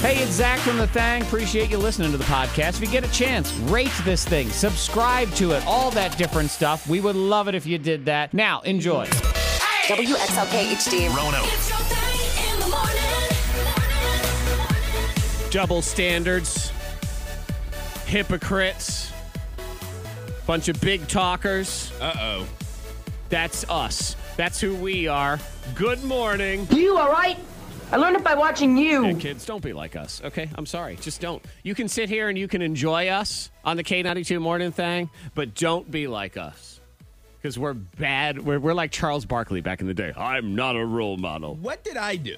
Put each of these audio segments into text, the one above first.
Hey, it's Zach from The Thang. Appreciate you listening to the podcast. If you get a chance, rate this thing, subscribe to it, all that different stuff. We would love it if you did that. Now, enjoy. WXLK HD. It's your thing in the morning. double standards, hypocrites, bunch of big talkers. Uh oh. That's us. That's who we are. Good morning. You all right? I learned it by watching you. Yeah, kids, don't be like us, okay? I'm sorry. Just don't. You can sit here and you can enjoy us on the K92 morning thing, but don't be like us. Because we're bad. We're, we're like Charles Barkley back in the day. I'm not a role model. What did I do?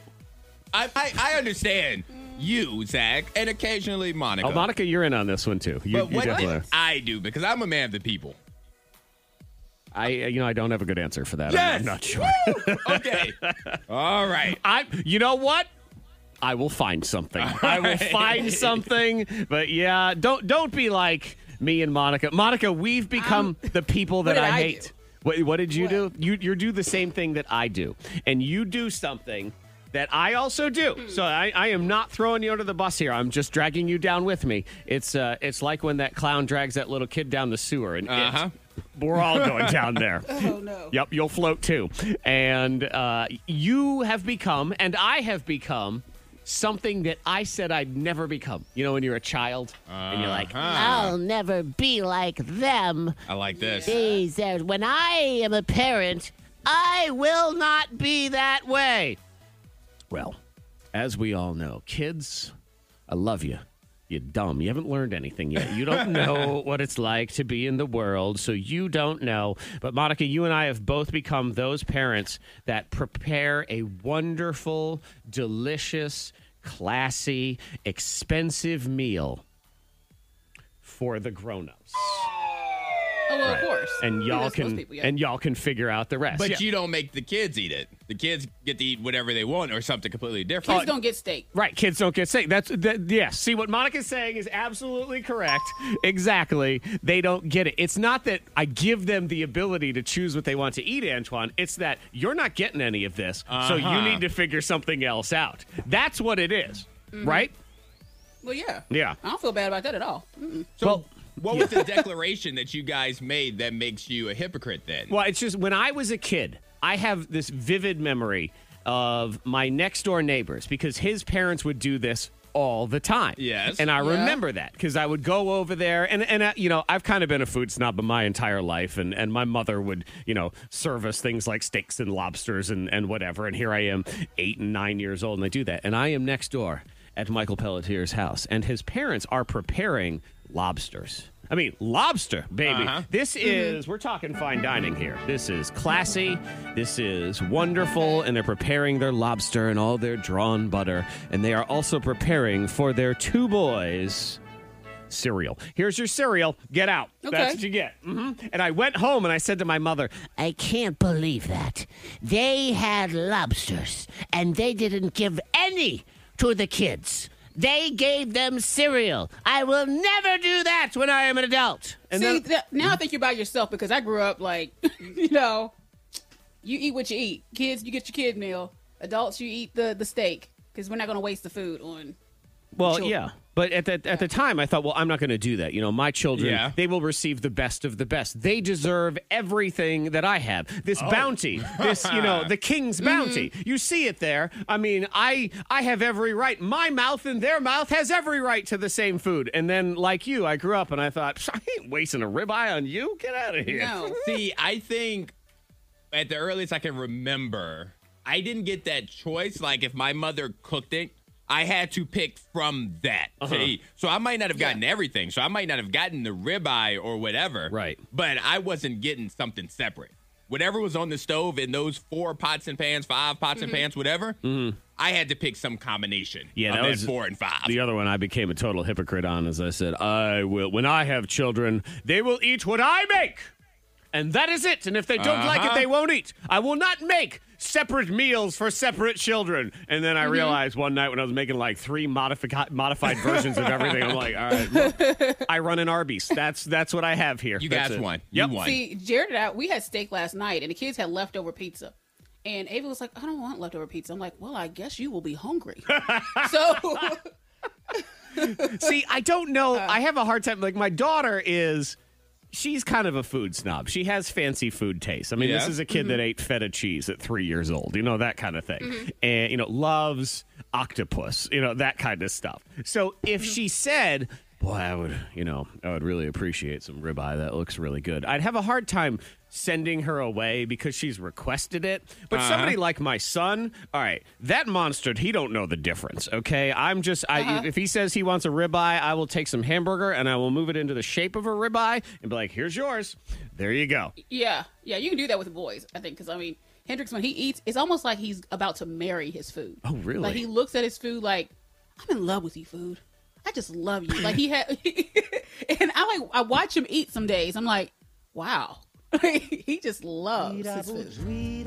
I, I, I understand you, Zach, and occasionally Monica. Oh, Monica, you're in on this one too. You, But you what definitely did are. I do? Because I'm a man of the people. I, you know, I don't have a good answer for that. I'm- Yes! I'm not sure. Okay. All right. I, you know what? I will find something. I will find something. But yeah, don't don't be like me and Monica. Monica, we've become the people that I, I hate. do? What, what did you do? You you do the same thing that I do, and you do something that I also do. Hmm. So I, I am not throwing you under the bus here. I'm just dragging you down with me. It's uh it's like when that clown drags that little kid down the sewer, and Uh-huh. We're all going down there. Oh no. Yep, you'll float too. And uh, you have become, and I have become, something that I said I'd never become. You know, when you're a child and you're like, I'll never be like them. I like this. These are, when I am a parent, I will not be that way. Well, as we all know, kids, I love you. You're dumb. You haven't learned anything yet. You don't know what it's like to be in the world, so you don't know. But, Monica, you and I have both become those parents that prepare a wonderful, delicious, classy, expensive meal for the grown-ups. Oh, well, of course. And y'all That's most can people, yeah. and y'all can figure out the rest. But Yeah. you don't make the kids eat it. The kids get to eat whatever they want or something completely different. Kids don't get steak. Right, kids don't get steak. That's that, yes. See what Monica's saying is absolutely correct. Exactly, they don't get it. It's not that I give them the ability to choose what they want to eat, Antoine. It's that you're not getting any of this, so you Uh-huh. need to figure something else out. That's what it is, Mm-hmm. right? Well, yeah. Yeah. I don't feel bad about that at all. Mm-mm. So, Well- what was the declaration that you guys made that makes you a hypocrite then? Well, it's just when I was a kid, I have this vivid memory of my next door neighbors because his parents would do this all the time. Yes. And I Yeah. remember that because I would go over there and, and uh, you know, I've kind of been a food snob my entire life. And, and my mother would, you know, serve us things like steaks and lobsters and, and whatever. And here I am, eight and nine years old, and I do that. And I am next door at Michael Pelletier's house, and his parents are preparing lobsters. I mean, lobster, baby. Uh-huh. This is, we're talking fine dining here. This is classy. This is wonderful. And they're preparing their lobster and all their drawn butter. And they are also preparing for their two boys cereal. Here's your cereal. Get out. That's what you get. hmm And I went home and I said to my mother, I can't believe that. They had lobsters, and they didn't give any to the kids. They gave them cereal. I will never do that when I am an adult. and See, then, that, now I think you're by yourself because I grew up like, you know, you eat what you eat. Kids, you get your kid meal. Adults, you eat the the steak because we're not going to waste the food on. well, children. yeah. But at the, at the time, I thought, well, I'm not going to do that. You know, my children, Yeah. they will receive the best of the best. They deserve everything that I have. This oh. bounty, this, you know, the king's mm-hmm. bounty. You see it there. I mean, I I have every right. My mouth and their mouth has every right to the same food. And then, like you, I grew up and I thought, I ain't wasting a ribeye on you. Get out of here. No. See, I think at the earliest I can remember, I didn't get that choice. Like if my mother cooked it, I had to pick from that Uh-huh. to eat. So I might not have gotten everything. So I might not have gotten the ribeye or whatever. Right. But I wasn't getting something separate. Whatever was on the stove in those four pots and pans, five pots and pans, whatever, I had to pick some combination Mm-hmm. Yeah, that that was- four and five. The other one I became a total hypocrite on, as I said, I will, when I have children, they will eat what I make. And that is it. And if they don't like it, Uh-huh. they won't eat. I will not make separate meals for separate children. And then I Mm-hmm. realized one night when I was making like three modifi- modified versions of everything, I'm like, all right, well, I run an Arby's. That's that's what I have here. you That's guys it. won. Yep. You won. See, Jared and I, we had steak last night, and the kids had leftover pizza. And Ava was like, I don't want leftover pizza. I'm like, well, I guess you will be hungry. so See, I don't know. I have a hard time. Like my daughter is. She's kind of a food snob. She has fancy food tastes. I mean, this is a kid that mm-hmm. ate feta cheese at three years old. You know that kind of thing, mm-hmm. and you know loves octopus. You know that kind of stuff. So if mm-hmm. she said, "Boy, I would," you know, I would really appreciate some ribeye. That looks really good. I'd have a hard time sending her away because she's requested it. But uh-huh. somebody like my son, all right, that monster, he don't know the difference. Okay, I'm just, I uh-huh. if he says he wants a ribeye, I will take some hamburger and I will move it into the shape of a ribeye and be like, "Here's yours. There you go." Yeah, yeah, you can do that with boys, I think, because I mean, Hendrix when he eats, it's almost like he's about to marry his food. Oh, really? Like he looks at his food like, I'm in love with you, food. I just love you. Like he had, and I like I watch him eat some days. I'm like, wow, he just loves his food.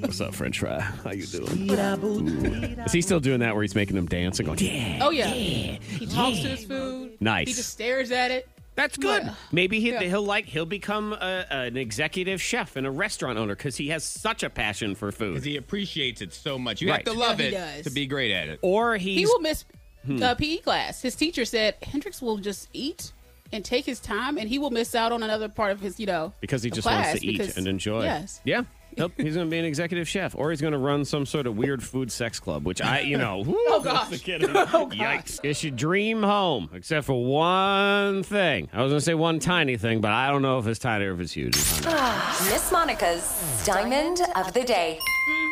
What's up, French fry? How you doing? Ooh. Is he still doing that where he's making them dance and going, "Yeah"? Oh yeah, he talks to his food. Nice. He just stares at it. That's good. Yeah. Maybe he, Yeah. he'll like he'll become a, an executive chef and a restaurant owner because he has such a passion for food. Because he appreciates it so much. You Right. have to love Yeah, he it does. to be great at it. Or he's He will miss Hmm. uh, PE class. His teacher said Hendrix will just eat and take his time, and he will miss out on another part of his, you know, because he just wants to eat because- and enjoy. Yes. Yeah. He'll, he's going to be an executive chef, or he's going to run some sort of weird food sex club, which I, you know, whoo, oh, oh, gosh. the kid. Oh, gosh. It's your dream home, except for one thing. I was going to say one tiny thing, but I don't know if it's tiny or if it's huge. Ah, miss Monica's Diamond of the Day. Mm-hmm.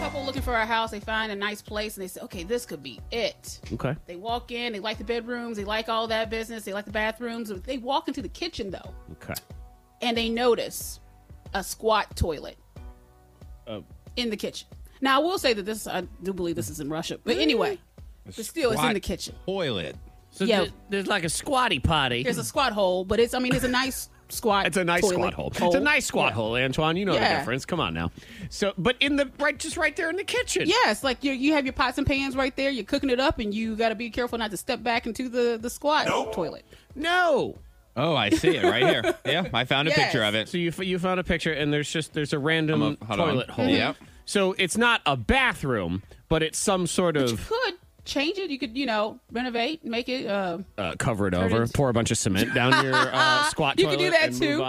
Couple looking for a house. They find a nice place, and they say, "Okay, this could be it." okay. They walk in. They like the bedrooms. They like all that business. They like the bathrooms. They walk into the kitchen though, Okay. and they notice a squat toilet Oh. in the kitchen. Now, I will say that this. I do believe this is in Russia, but mm. anyway, but still, it's in the kitchen. Toilet. So Yeah. there- there's like a squatty potty. There's a squat hole, but it's. I mean, it's a nice squat. It's a nice squat hole. It's a nice squat Yeah. hole, Antoine. You know the difference. Come on now. So, but in the right, just right there in the kitchen. Yes, like you, you have your pots and pans right there. You're cooking it up, and you got to be careful not to step back into the the squat toilet. No. Oh, I see it right here. Yeah, I found a Yes. picture of it. So you you found a picture, and there's just there's a random a- hold on. toilet hole. Yep. So it's not a bathroom, but it's some sort You of could change it. You could, you know, renovate, make it. Uh, uh, cover it over, it- pour a bunch of cement down your uh, squat You can do that too.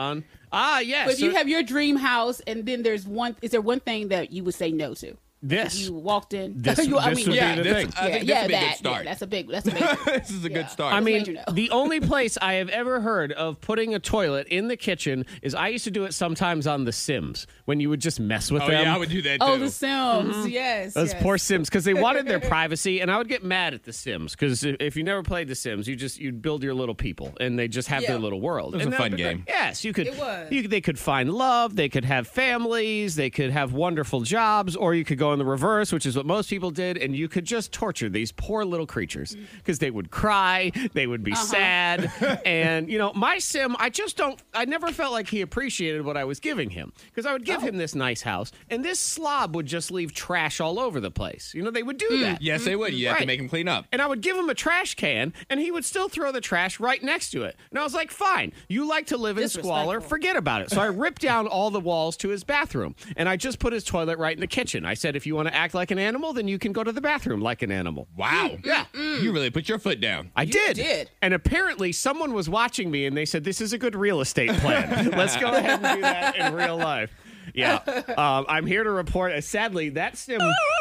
Ah, yes. but if you have your dream house, and then there's one, is there one thing that you would say no to? This. You walked in. This- you, I this mean, would be the this, thing. I yeah, think yeah, this would that. Yeah, that's a big. That's a major. this is a Yeah. good start. I mean, let you the only place I have ever heard of putting a toilet in the kitchen is I used to do it sometimes on The Sims when you would just mess with them. oh them. yeah, I would do that too. oh, The Sims. Mm-hmm. Yes. Those yes. poor Sims because they wanted their privacy, and I would get mad at the Sims because if you never played the Sims, you just you'd build your little people, and they just have their little world. It was And a fun would be great. game. Yes, you could. It was. You, they could find love. They could have families. They could have wonderful jobs, or you could go in the reverse, which is what most people did, and you could just torture these poor little creatures mm-hmm. because they would cry, they would be uh-huh. sad, and you know, my Sim, I just don't. I never felt like he appreciated what I was giving him because I would give oh. him this nice house, and this slob would just leave trash all over the place. You know, they would do mm. that. yes, they would. You have to make him clean up. And I would give him a trash can, and he would still throw the trash right next to it. And I was like, fine, you like to live in squalor, forget about it. So I ripped down all the walls to his bathroom, and I just put his toilet right in the kitchen. I said, if you want to act like an animal, then you can go to the bathroom like an animal. Wow. Yeah. You really put your foot down. I did. did. And apparently, someone was watching me and they said, This is a good real estate plan. Let's go ahead and do that in real life. Yeah. Um, I'm here to report, uh, sadly, that sim.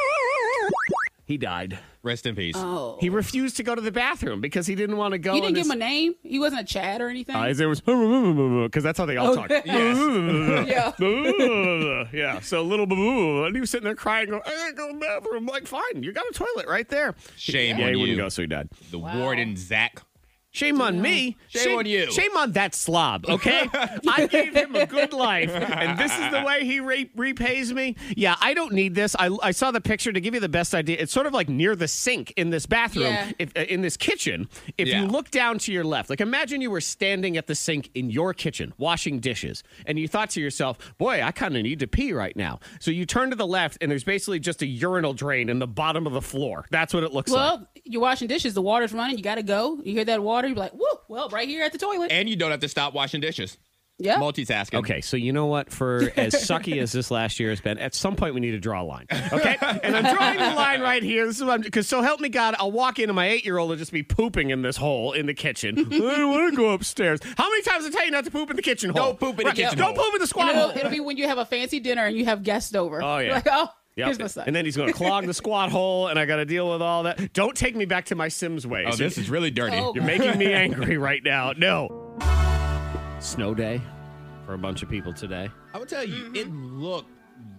He died. Rest in peace. Oh. He refused to go to the bathroom because he didn't want to go. You didn't give his- him a name. He wasn't a Chad or anything. Uh, there was because that's how they all talk. yeah. yeah. So little boo, and he was sitting there crying, going, "I gotta go to the bathroom." I'm like, fine, you got a toilet right there. Shame Yeah, on he you. wouldn't go, so he died. the warden Zach. Shame on me. Shame on you. Shame on that slob, okay? I gave him a good life, and this is the way he re- repays me. Yeah, I don't need this. I, I saw the picture to give you the best idea. It's sort of like near the sink in this bathroom, Yeah. if, uh, in this kitchen. If Yeah. you look down to your left, like imagine you were standing at the sink in your kitchen washing dishes, and you thought to yourself, boy, I kind of need to pee right now. So you turn to the left, and there's basically just a urinal drain in the bottom of the floor. That's what it looks like. Well, you're washing dishes. The water's running. You got to go. You hear that water. You're like, whoa. Well, right here at the toilet. And you don't have to stop washing dishes. Yeah. Multitasking. Okay, so you know what? For as sucky as this last year has been, at some point we need to draw a line. Okay, and I'm drawing the line right here. This is what I'm because so help me God, I'll walk into my eight year old will just be pooping in this hole in the kitchen. I don't want to go upstairs. How many times I tell you not to poop in the kitchen hole? Don't poop in the kitchen Don't hole. poop in the squat it'll, it'll be when you have a fancy dinner and you have guests over. Oh, yeah. Like, oh, Yep. here's my son. And then he's going to clog the squat hole, and I got to deal with all that. Don't take me back to my Sims ways. Oh, this is really dirty. Oh. You're making me angry right now. No. Snow day for a bunch of people today. I will tell you, it mm-hmm. looked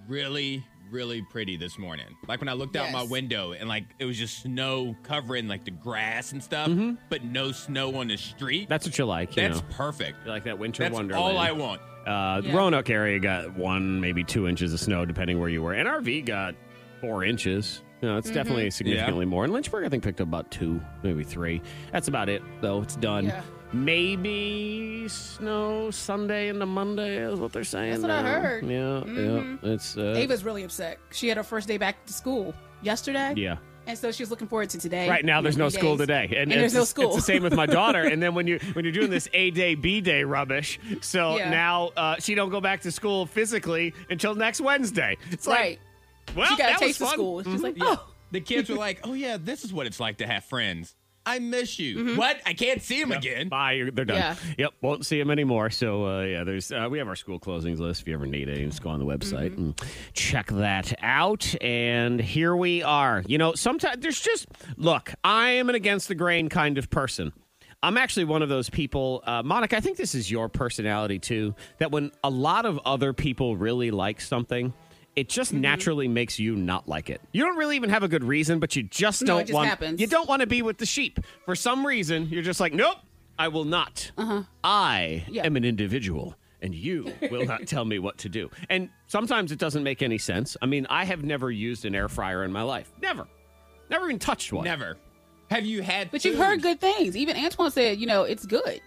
really, really pretty this morning. Like when I looked out my window and like it was just snow covering like the grass and stuff, but no snow on the street. That's what you like. You That's know. perfect. You like that winter That's wonderland. all I want. Uh, Yeah. Roanoke area got one, maybe two inches of snow, depending where you were. NRV got four inches. You know, it's Mm-hmm. definitely significantly more. And Lynchburg, I think, picked up about two, maybe three. That's about it, though. It's done. Yeah. Maybe snow Sunday into Monday is what they're saying. That's what I now. heard. Mm-hmm. Yeah, yeah. It's uh, Ava's really upset. She had her first day back to school yesterday. yeah. And so she's looking forward to today. Right now, there's no Three school today, And, it's there's no the- school. It's the same with my daughter. and then when you when you're doing this A day B day rubbish, so Yeah. now uh, she don't go back to school physically until next Wednesday. It's right. like, well, she got that a taste was of fun. school. She's like, Yeah. oh. The kids were like, "Oh yeah, this is what it's like to have friends. I miss you. Mm-hmm. What? I can't see them again." Bye. you're- They're done. Yeah. Yep. Won't see them anymore. So uh, yeah, there's uh, we have our school closings list. If you ever need it, you just go on the website Mm-hmm. and check that out. And here we are. You know, sometimes there's just look. I am an against the grain kind of person. I'm actually one of those people, uh, Monica. I think this is your personality too. That when a lot of other people really like something. It just Mm-hmm. naturally makes you not like it. You don't really even have a good reason, but you just No, it don't just want. happens. You don't want to be with the sheep for some reason. You're just like, nope, I will not. I Uh-huh. Yeah. am an individual, and you will not tell me what to do. And sometimes it doesn't make any sense. I mean, I have never used an air fryer in my life. Never. Never even touched one. Never. Have you had? But you've heard good things. Even Antoine said, you know, it's good.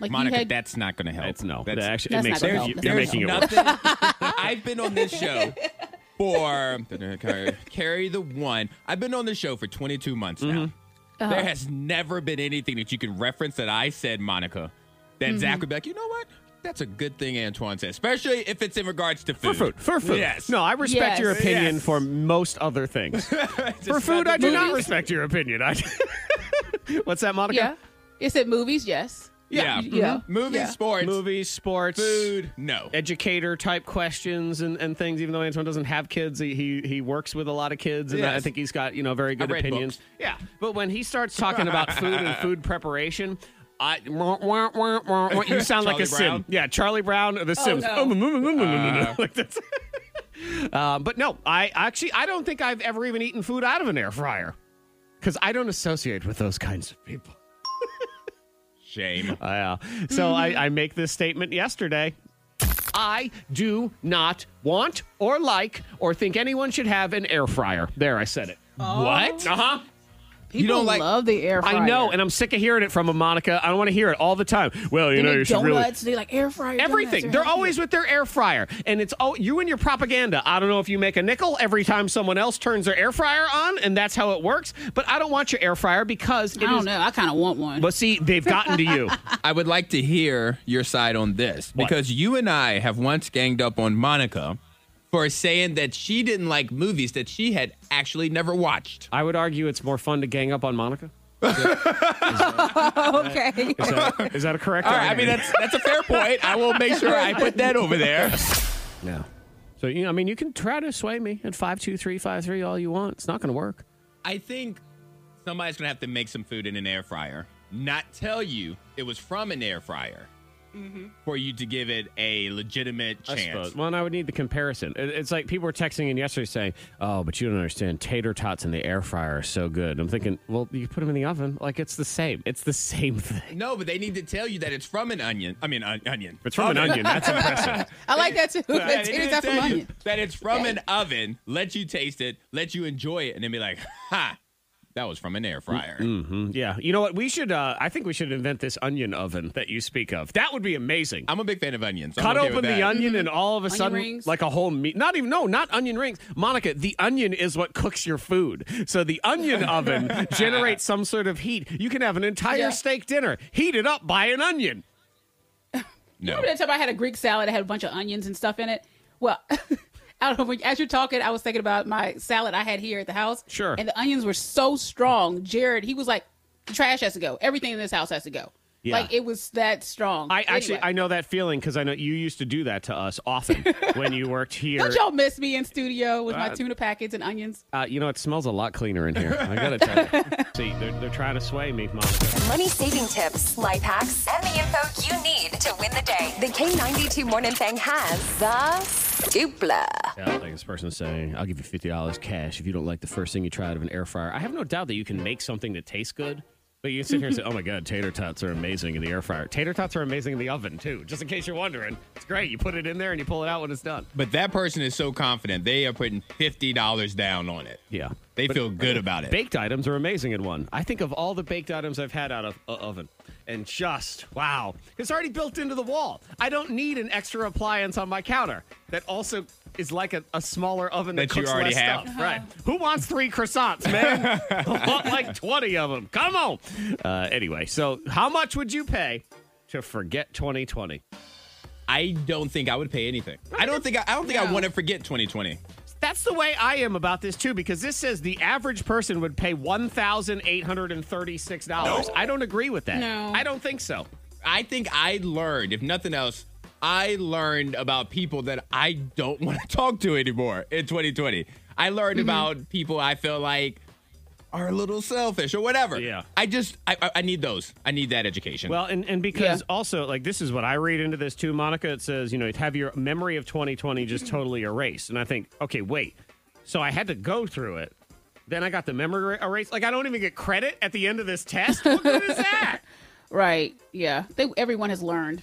Like Monica, had, that's not going to help. It's no. That's, That actually, it That's makes not it, gonna you- help. you're There's making it worse. I've been on this show for carry the one. I've been on this show for 22 months now. Uh-huh. There has never been anything that you can reference that I said, Monica, that Zach would be like, you know what? That's a good thing Antoine said, especially if it's in regards to food. For food. food. For food. Yes. No, I respect Yes. your opinion Yes. for most other things. For food, I do the not respect your opinion. I, What's that, Monica? yeah. Is it movies, yes. Yeah. Yeah. Mhm. Movies, Yeah. sports, Movies, sports, food, no. educator type questions and, and things. Even though Antoine doesn't have kids, he he, he works with a lot of kids, and I think he's got you know very good opinions. books. Yeah, but when he starts talking about food and food preparation. I, wah, wah, wah, wah, wah, you sound like a Charlie sim. Yeah, Charlie Brown, or The oh, Sims. no. Like that's- Uh, but no, I actually I don't think I've ever even eaten food out of an air fryer because I don't associate with those kinds of people. Shame. Uh, so I, I make this statement yesterday. I do not want or like or think anyone should have an air fryer. There, I said it. What? Uh huh. People don't like- love the air fryer. I know, and I'm sick of hearing it from a Monica. I don't want to hear it all the time. Well, you They know, you should really. donuts. They like air fryer. donuts. Everything. They're healthy. always with their air fryer. And it's oh you and your propaganda. I don't know if you make a nickel every time someone else turns their air fryer on, and that's how it works. But I don't want your air fryer because it I don't is- know. I kind of want one. But see, they've gotten to you. I would like to hear your side on this What? because you and I have once ganged up on Monica for saying that she didn't like movies that she had actually never watched. I would argue it's more fun to gang up on Monica. okay. Is that, is that a correct? All right, I mean that's that's a fair point. I will make sure I put that over there. No. So you know, I mean, you can try to sway me at five two three five three all you want. It's not going to work. I think somebody's gonna have to make some food in an air fryer, not tell you it was from an air fryer, Mm-hmm. for you to give it a legitimate I chance. suppose. Well, and I would need the comparison. It's like people were texting in yesterday saying, "Oh, but you don't understand. Tater tots in the air fryer are so good." I'm thinking, well, you put them in the oven. Like it's the same. It's the same thing. No, but they need to tell you that it's from an onion. I mean, on, onion. It's from an onion, that's impressive. I like that too. That Taters they need from tell onion. that it's from an oven, let you taste it, let you enjoy it, and then be like, ha, that was from an air fryer. Mm, Yeah. You know what? We should. Uh, I think we should invent this onion oven that you speak of. That would be amazing. I'm a big fan of onions. I'm Cut okay open with the that. onion, and all of a Onion sudden, rings? like a whole meat. Not even no, not onion rings. Monica, the onion is what cooks your food. So the onion oven generates some sort of heat. You can have an entire Yeah. steak dinner heated up by an onion. No. Remember that time I had a Greek salad that had a bunch of onions and stuff in it? Well, I don't know. As you're talking, I was thinking about my salad I had here at the house. Sure. And the onions were so strong. Jared, he was like, the trash has to go. Everything in this house has to go. Yeah. Like it was that strong. I actually I know that feeling because I know you used to do that to us often when you worked here. Don't y'all miss me in studio with my Uh, tuna packets and onions? Uh, you know, it smells a lot cleaner in here. I gotta tell you. See, they're, they're trying to sway me, Monica. Money saving tips, life hacks, and the info you need to win the day. The K92 Morning Thing has the dupla. Yeah, like this person is saying, "I'll give you fifty dollars cash if you don't like the first thing you try out of an air fryer." I have no doubt that you can make something that tastes good. But you sit here and say, "Oh my god, tater tots are amazing in the air fryer." Tater tots are amazing in the oven too. Just in case you're wondering, it's great. You put it in there and you pull it out when it's done. But that person is so confident they are putting fifty dollars down on it. Yeah, They But- feel good about it. Baked items are amazing in one. I think of all the baked items I've had out of uh, oven, and just wow, it's already built into the wall. I don't need an extra appliance on my counter that also is like a, a smaller oven that, That you cooks already less have. stuff. Right? Who wants three croissants, man? I want like twenty of them. Come on. Uh, anyway, so how much would you pay to forget 2020? I don't think I would pay anything. I don't think I, I don't think I want to forget 2020. That's the way I am about this too, because this says the average person would pay one thousand eight hundred and thirty-six dollars. I don't agree with that. No. I don't think so. I think I learned, if nothing else, I learned about people that I don't want to talk to anymore in 2020. I learned Mm-hmm. about people I feel like are a little selfish or whatever. Yeah. I just I, I- need those. I need that education. Well, and, and because Yeah. also, like, this is what I read into this too, Monica. It says, you know, have your memory of 2020 just totally erased. And I think, okay, wait. So I had to go through it. Then I got the memory erased. Like, I don't even get credit at the end of this test. What good is that? Right. Yeah. They, everyone has learned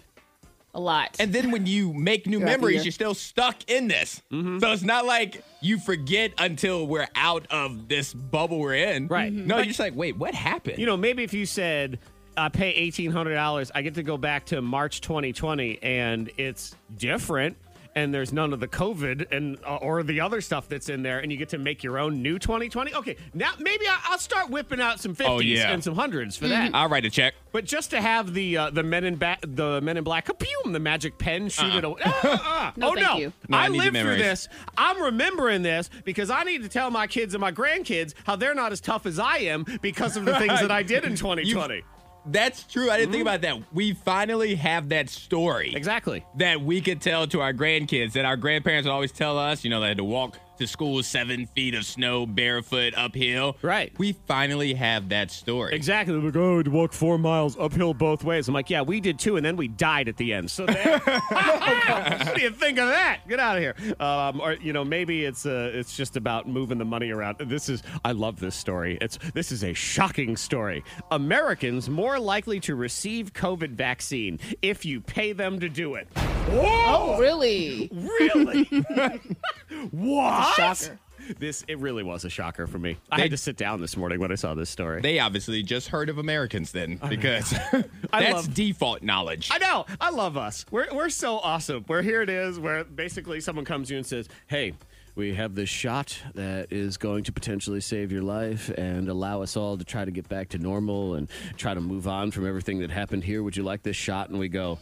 a lot. and then when you make new memories, you're still stuck in this. Mm-hmm. So it's not like you forget until we're out of this bubble we're in. Right. No, But- you're just like, wait, what happened? You know, maybe if you said, I pay $1,800, I get to go back to March 2020 and it's different. And there's none of the COVID and uh, or the other stuff that's in there, and you get to make your own new 2020. Okay, now maybe I- I'll start whipping out some 50s Oh, yeah. and some hundreds for that. I'll write a check. But just to have the uh, the men in ba- the men in black, kaboom, the magic pen, shoot Uh-uh. it away. Ah. No, oh no. No, I I need lived through this. I'm remembering this because I need to tell my kids and my grandkids how they're not as tough as I am because of the things that I did in 2020. That's true. I didn't think mm-hmm. about that. We finally have that story. Exactly. that we could tell to our grandkids that our grandparents would always tell us, you know, they had to walk to school seven feet of snow barefoot uphill. Right. We finally have that story. Exactly. They're like, oh, to walk four miles uphill both ways. I'm like, yeah, we did too, and then we died at the end. So there. what do you think of that? Get out of here. Um, or you know, maybe it's uh, it's just about moving the money around. This is I love this story. It's this is a shocking story. Americans more likely to receive COVID vaccine if you pay them to do it. oh, really? Really? what? shocker. This it really was a shocker for me. I They- had to sit down this morning when I saw this story. They obviously just heard of Americans then because I that's love- default knowledge. I know. I love us. We're we're so awesome. Where here it is, where basically someone comes to you and says, "Hey." We have this shot that is going to potentially save your life and allow us all to try to get back to normal and try to move on from everything that happened here. Would you like this shot? And we go,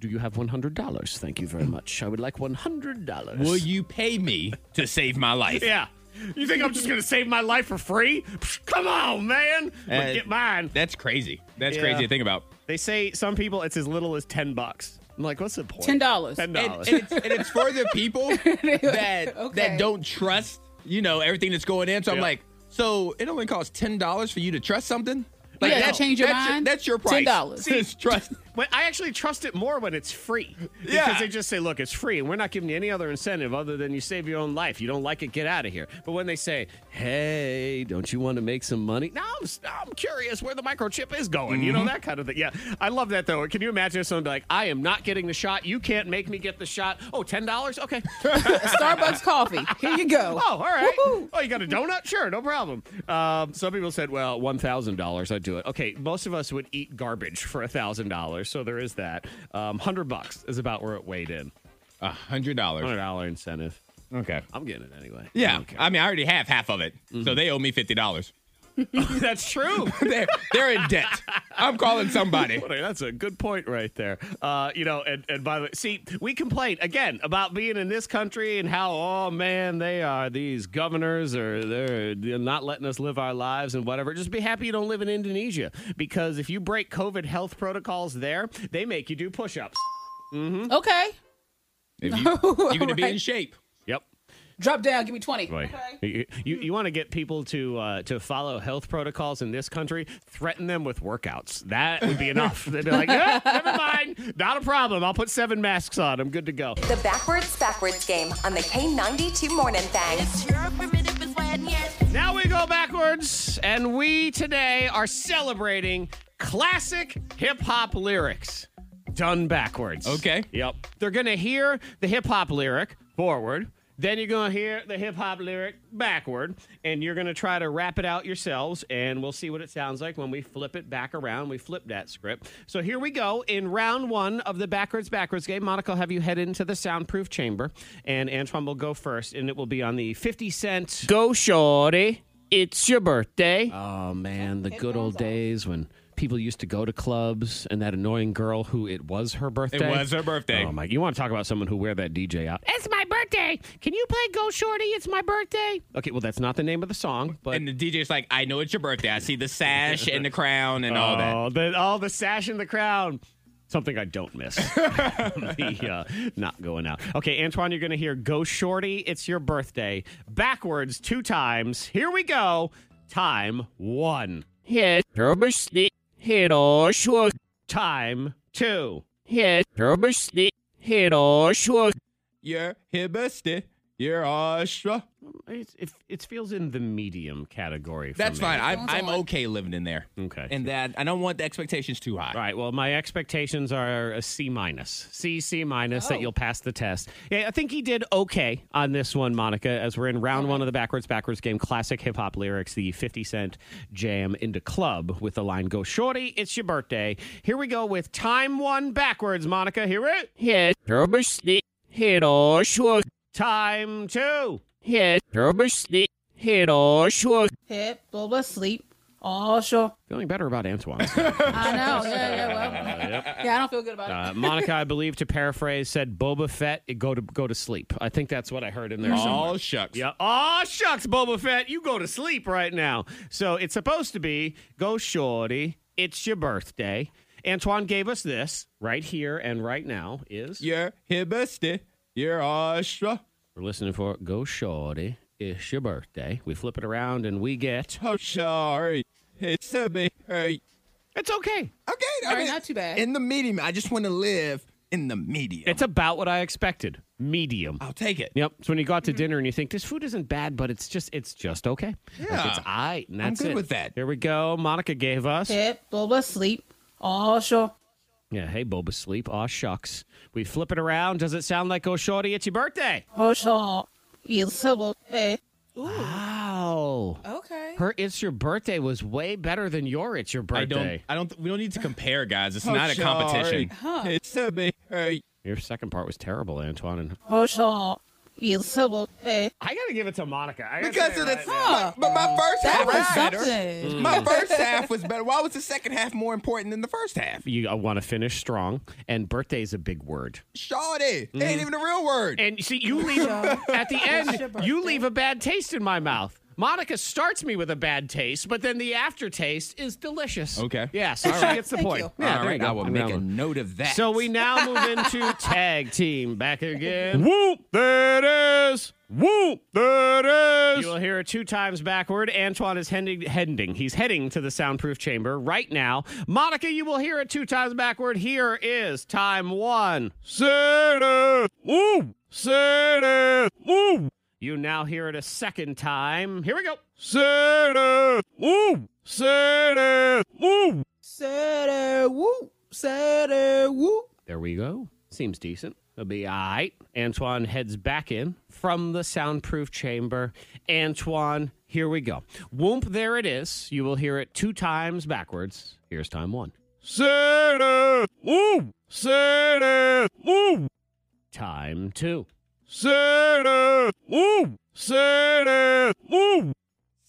Do you have $100? Thank you very much. I would like $100. Will you pay me to save my life? Yeah. You think I'm just going to save my life for free? Psh, Come on, man. Uh, get mine. That's crazy. That's Yeah. crazy to think about. They say some people it's as little as 10 bucks. I'm like, what's the point? Ten dollars. $10. And, and, it's, and it's for the people that Okay. that don't trust, you know, everything that's going in. So I'm like, so it only costs ten dollars for you to trust something? Like Yeah, to change your that's mind? that's your price. $10. It's trust. When I actually trust it more when it's free. Because Yeah. they just say, look, it's free, and we're not giving you any other incentive other than you save your own life. You don't like it, get out of here. But when they say, hey, don't you want to make some money? Now I'm, I'm curious where the microchip is going. You know, that kind of thing. Yeah, I love that, though. Can you imagine if someone be like, I am not getting the shot. You can't make me get the shot. Oh, $10? Okay. Starbucks coffee. Here you go. Oh, all right. Woohoo. Oh, you got a donut? Sure, no problem. Um, some people said, well, $1,000, I'd do it. Okay, most of us would eat garbage for a $1,000, so there is that. Um, 100 bucks is about where it weighed in. A hundred dollars. $100 incentive. Okay. I'm getting it anyway. Yeah. don't. I mean, I already have half of it, Mm-hmm. so they owe me fifty dollars. That's true. they're they're in debt. I'm calling somebody. Boy, That's a good point right there. Uh, you know, and, and by the way, see, we complain again about being in this country and how, oh man, they are these governors or they're, they're not letting us live our lives and whatever. Just be happy you don't live in Indonesia because if you break COVID health protocols there, they make you do push ups. Okay. If you, you're going to be in shape. Yep. Drop down. Give me 20. Boy, Okay. you, you, you want to get people to uh, to follow health protocols in this country? Threaten them with workouts. That would be enough. They'd be like, yeah, never mind, not a problem. I'll put seven masks on. I'm good to go. The backwards, backwards game on the K92 Morning Thing. Now we go backwards, and we today are celebrating classic hip hop lyrics done backwards. Okay. Yep. They're going to hear the hip hop lyric forward. Then you're going to hear the hip hop lyric backward, and you're going to try to rap it out yourselves, and we'll see what it sounds like when we flip it back around. We flip that script. So here we go. In round one of the backwards, backwards game, Monica have you head into the soundproof chamber, and Antoine will go first, and it will be on the 50 cent Go Shorty. It's your birthday. Oh, man, the good old days when people used to go to clubs and that annoying girl who it was her birthday. It was her birthday. Oh, my. You want to talk about someone who wear that DJ out? It's my birthday. Can you play Go Shorty? It's my birthday. Okay, well, that's not the name of the song, but. And the DJ's like, I know it's your birthday. I see the sash and the crown and all that. Oh, the, all the sash and the crown. Something I don't miss. the, uh, not going out. Okay, Antoine, you're going to hear Go Shorty, It's Your Birthday. Backwards two times. Here we go. Time one. Hit Hit Time two. Hit Hit You're hibisty. You're Astra. It's, it, it feels in the medium category. For That's me. fine. I'm, I'm okay living in there. Okay. And that I don't want the expectations too high. All right. Well, my expectations are a C minus, C C minus that Oh. you'll pass the test. Yeah, I think he did okay on this one, Monica. As we're in round one of the backwards backwards game, classic hip hop lyrics, the Fifty Cent jam In Da Club with the line "Go Shorty, it's your birthday." Here we go with time one backwards, Monica. Hear it? Hit hit Time two. Hit hit Hip, blah, sleep. Oh, sure. Feeling better about Antoine. I know. Yeah, yeah, well. Yeah, I don't feel good about it. Uh, Monica, I believe, to paraphrase, said Boba Fett, go to go to sleep. I think that's what I heard in there. somewhere. Oh, shucks. Yeah. Oh shucks, Boba Fett, you go to sleep right now. So it's supposed to be go shorty. It's your birthday. Antoine gave us this right here and right now is You're hibisty. You're Astra. We're listening for go shorty. It's your birthday. We flip it around and we get Oh, sorry. It's a big hurt. it's okay. Okay. All right, not too bad. In the medium. I just want to live in the medium. It's about what I expected. Medium. I'll take it. Yep. So when you go out to mm-hmm. dinner and you think this food isn't bad, but it's just it's just okay. Like, Yeah. it's all right, and I'm that's good it. with that. Here we go. Monica gave us. Hip, blah, sleep. Oh, sure. Yeah. Hey, Boba, sleep. Aw, shucks. We flip it around. Does it sound like oh shorty? It's your birthday. Oh, sure. It's a birthday. Wow. Okay. Her it's your birthday was way better than your it's your Birthday." I don't. birthday. I don't. We don't need to compare, guys. It's Oh, not a competition. It's a big hurt. Your second part was terrible, Antoine. And Oh, sure. It's a birthday. I gotta give it to Monica I gotta Because say of the. right now. But my mm. first That half was was better. My mm. first half was better. Why was the second half more important than the first half? you want to finish strong, and birthday is a big word. Shorty. It ain't mm. even a real word. And see, you leave at the end. You leave a bad taste in my mouth. Monica starts me with a bad taste, but then the aftertaste is delicious. Okay. Yeah, so she gets the Thank point. you. Yeah, All there right, you go. I will I'm make a down. note of that. So we now move into tag team. Back again. Whoop! There it is. Whoop! There it is. You will hear it two times backward. Antoine is heading, heading. He's heading to the soundproof chamber right now. Monica, you will hear it two times backward. Here is time one. Say Woo! Say Woo! You now hear it a second time. Here we go. Say Woo! Say Woo! Say woo. Say woo. There we go. Seems decent. It'll be all right. Antoine heads back in from the soundproof chamber. Antoine, here we go. Whoomp, there it is. You will hear it two times backwards. Here's time one. Say woo! Say woo! Time two. Say woo! Say woo!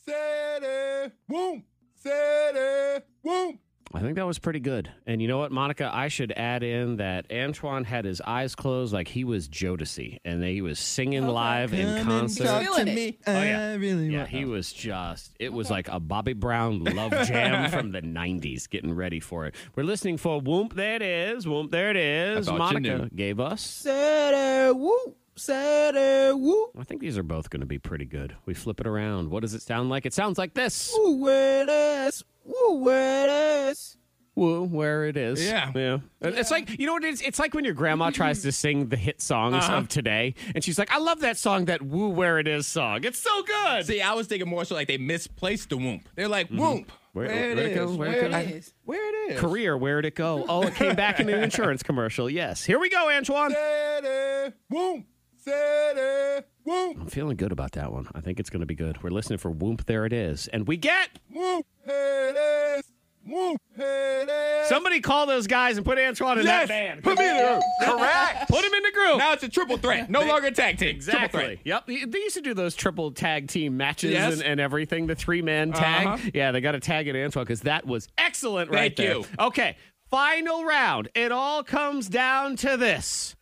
Say boom. Say boom. I I think that was pretty good. And you know what, Monica? I should add in that Antoine had his eyes closed like he was Jodeci, and he was singing live in concert. Feeling it. Oh, yeah. yeah, he was just, it was like a Bobby Brown love jam from the 90s, getting ready for it. We're listening for Whoop, there it is. Whoop, there it is. Monica gave us. Saturday, woo, Saturday, woo, I think these are both going to be pretty good. We flip it around. What does it sound like? It sounds like this. woo, where it is, woo, where it is. Woo, where it is. Yeah. Yeah. It's like, you know what it is? It's like when your grandma tries to sing the hit songs Uh-huh. of today, and she's like, I love that song, that Woo, Where It Is song. It's so good. See, I was thinking more so like they misplaced the whoop. They're like whoop. Mm-hmm. Where- Where, where'd it it go? is. Where'd it Where go? it is. Where it is. Career, where'd it go? Oh, it came back in an insurance commercial. Yes. Here we go, Antoine. City, whoop, city, whoop, I'm feeling good about that one. I think it's going to be good. We're listening for Whoop, There It Is. And we get whoop, it is, whoop, it is. somebody call those guys and put Antoine in yes, that band. put me in the room. Correct. Put him in the group. Now it's a triple threat. No longer a tag team. Exactly. Yep. They used to do those triple tag team matches Yes. and, and everything, the three man tag. Uh-huh. Yeah, they got to tag it Antoine because that was excellent right Thank there. you. Okay. Final round. It all comes down to this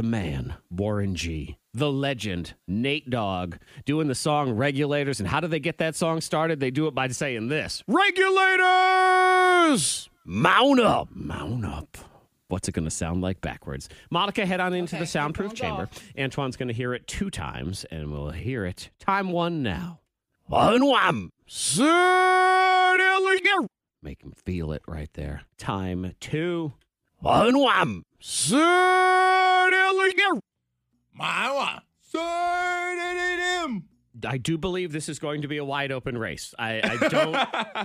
the man, Warren G. The legend, Nate Dogg, doing the song Regulators. And how do they get that song started? They do it by saying this Regulators! Mount up! Mount up. What's it going to sound like backwards? Monica, head on into Okay, the soundproof chamber. Antoine's going to hear it two times, and we'll hear it time one now. One, one. Make him feel it right there. Time two. One, one. My one. Sir, I do believe this is going to be a wide open race. I, I don't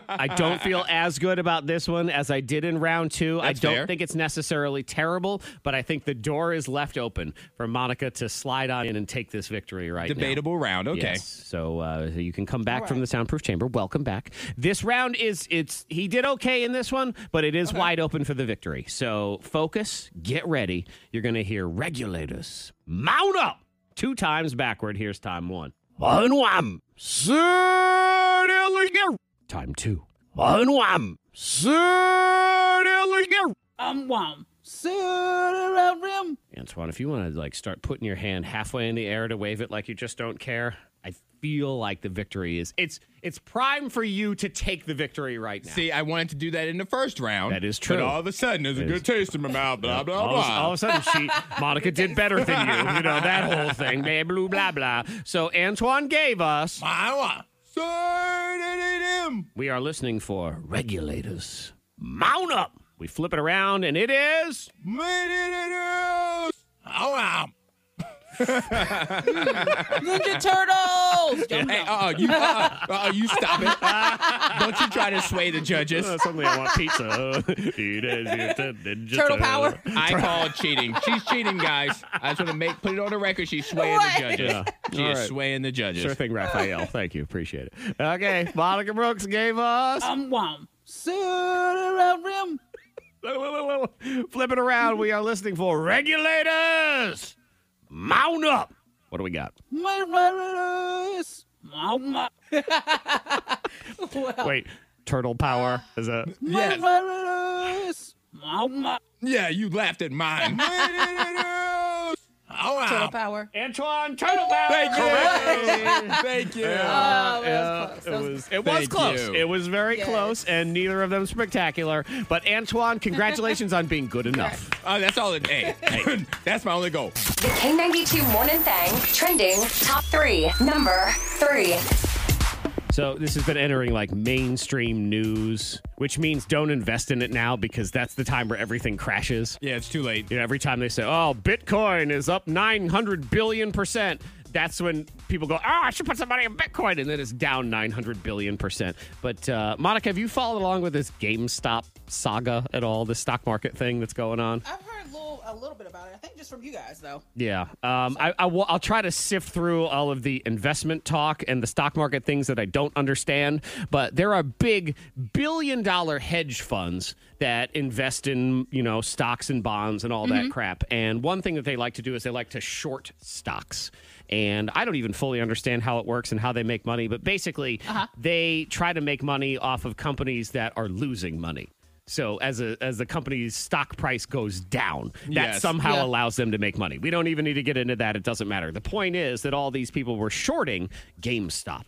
I don't feel as good about this one as I did in round two. I don't fair. think it's necessarily terrible, but I think the door is left open for Monica to slide on in and take this victory right now. Debatable round. Okay. Yes. So uh, you can come back from the soundproof chamber. Welcome back. This round is it's he did okay in this one, but it is wide open for the victory. So focus, get ready. You're going to hear regulators mount up two times backward. Here's time one. One one. Time two. One one. Um, wow. Saturday, rim. Antoine, if you want to like start putting your hand halfway in the air to wave it like you just don't care, I feel like the victory is it's it's prime for you to take the victory right now. See, I wanted to do that in the first round. That is true. But all of a sudden, there's a It good is- taste in my mouth. Blah blah all, of, blah. all of a sudden, she Monica did better than you. You know that whole thing. Blah blah blah blah. So Antoine gave us. We are listening for regulators. Mount up. We flip it around, and it is. Oh wow. Ninja Turtles. Jump Hey, up. uh, uh you, uh, uh, uh, you stop it! Don't you try to sway the judges. Uh, suddenly, I want pizza. Turtle power. I call it cheating. She's cheating, guys. I just want to make put it on the record. She's swaying the judges. Yeah. She All is right. swaying the judges. Sure thing, Raphael. Thank you. Appreciate it. Okay, Monica Brooks gave us. Um, wow. Saturday, rim. Flip it around. We are listening for regulators. Mount up. What do we got? My. Wait, turtle power is that? Yes. Yeah, you laughed at mine. oh, wow. Turtle power. Antoine Turtle Power. Thank you. Thank you. Oh, that was close. It was- was, it was close. you. It was very Yes. close, and neither of them spectacular. But Antoine, congratulations on being good enough. Oh, that's all it. Hey, that's my only goal. The K92 Morning Thing trending top three. Number three. So this has been entering like mainstream news, which means don't invest in it now because that's the time where everything crashes. Yeah, it's too late. You know, every time they say, "Oh, Bitcoin is up 900 billion percent," that's when people go, "Oh, I should put some money in Bitcoin," and then it's down 900 billion percent. But uh, Monica, have you followed along with this GameStop saga at all? The stock market thing that's going on? I've heard a little, a little bit about it. I think just from you guys, though. Yeah, um, I, I will, I'll try to sift through all of the investment talk and the stock market things that I don't understand. But there are big billion-dollar hedge funds that invest in you know stocks and bonds and all that crap. And one thing that they like to do is they like to short stocks. And I don't even fully understand how it works and how they make money. But basically, they try to make money off of companies that are losing money. So as a as the company's stock price goes down, that Yes. somehow Yeah. allows them to make money. We don't even need to get into that. It doesn't matter. The point is that all these people were shorting GameStop.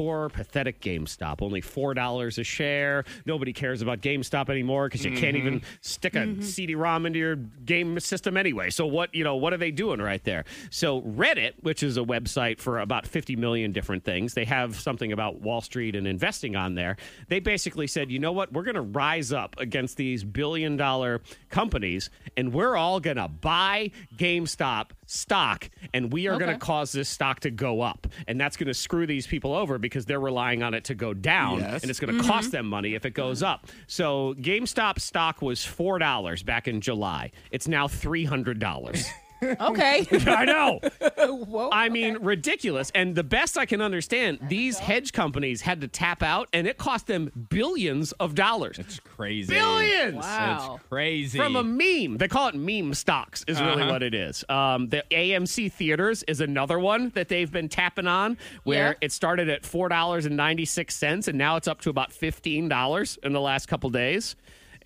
Poor, pathetic GameStop. Only $4 a share. Nobody cares about GameStop anymore because you can't even mm-hmm. stick a mm-hmm. CD-ROM into your game system anyway. So what, you know, what are they doing right there? So Reddit, which is a website for about 50 million different things, they have something about Wall Street and investing on there. They basically said, you know what? We're going to rise up against these billion dollar companies and we're all going to buy GameStop stock and we are going to cause this stock to go up. And that's going to screw these people over because they're relying on it to go down Yes. and it's going to cost mm-hmm. them money if it goes up. So GameStop stock was $4 back in July. It's now $300. Okay. I know. Whoa. I mean, ridiculous. And the best I can understand, these hedge companies had to tap out and it cost them billions of dollars. It's crazy. Billions! Wow. It's crazy. From a meme. They call it meme stocks, is really Uh-huh. what it is. Um, the AMC theaters is another one that they've been tapping on, where Yeah. it started at $4.96 and now it's up to about $15 in the last couple days.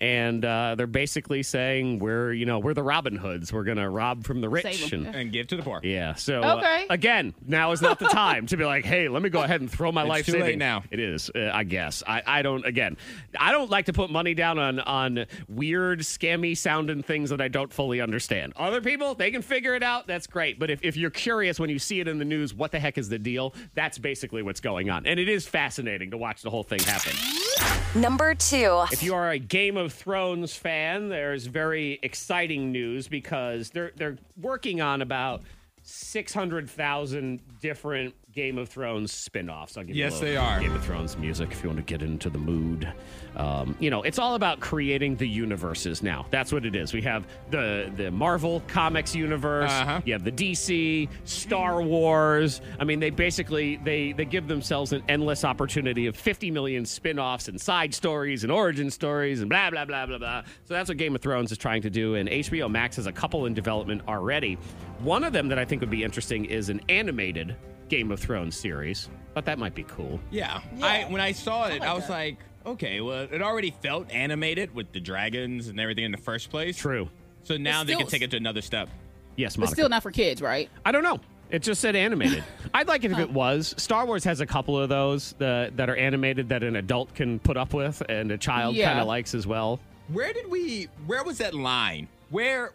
And uh, they're basically saying we're, you know, we're the Robin Hoods. We're going to rob from the rich. And- and give to the poor. yeah. So uh, Okay. again, now is not the time to be like, hey, let me go ahead and throw my It's life too late savings. now. It is, uh, I guess. I, I don't. Again, I don't like to put money down on on weird, scammy sounding things that I don't fully understand. Other people, they can figure it out. That's great. But if, if you're curious when you see it in the news, what the heck is the deal? That's basically what's going on, and it is fascinating to watch the whole thing happen. Number two. If you are a Game of Thrones fan, there's very exciting news because they're they're working on about six hundred thousand different Game of Thrones spin-offs. I'll give Yes, you a they are. Game of Thrones music if you want to get into the mood. Um, you know, it's all about creating the universes now. That's what it is. We have the the Marvel Comics universe. Uh-huh. You have the DC, Star Wars. I mean, they basically they they give themselves an endless opportunity of 50 million spin-offs and side stories and origin stories and blah blah blah blah blah. So that's what Game of Thrones is trying to do and HBO Max has a couple in development already. One of them that I think would be interesting is an animated Game of Thrones series. But that might be cool. Yeah. I when I saw it, I, was like, okay, well, it already felt animated with the dragons and everything in the first place. True. So now It's they can take it to another step. Yes, But Monica. still not for kids, right? I don't know. It just said animated. I'd like it if it was. Star Wars has a couple of those that, that are animated that an adult can put up with and a child Yeah. kind of likes as well. Where did we? Where was that line? Where?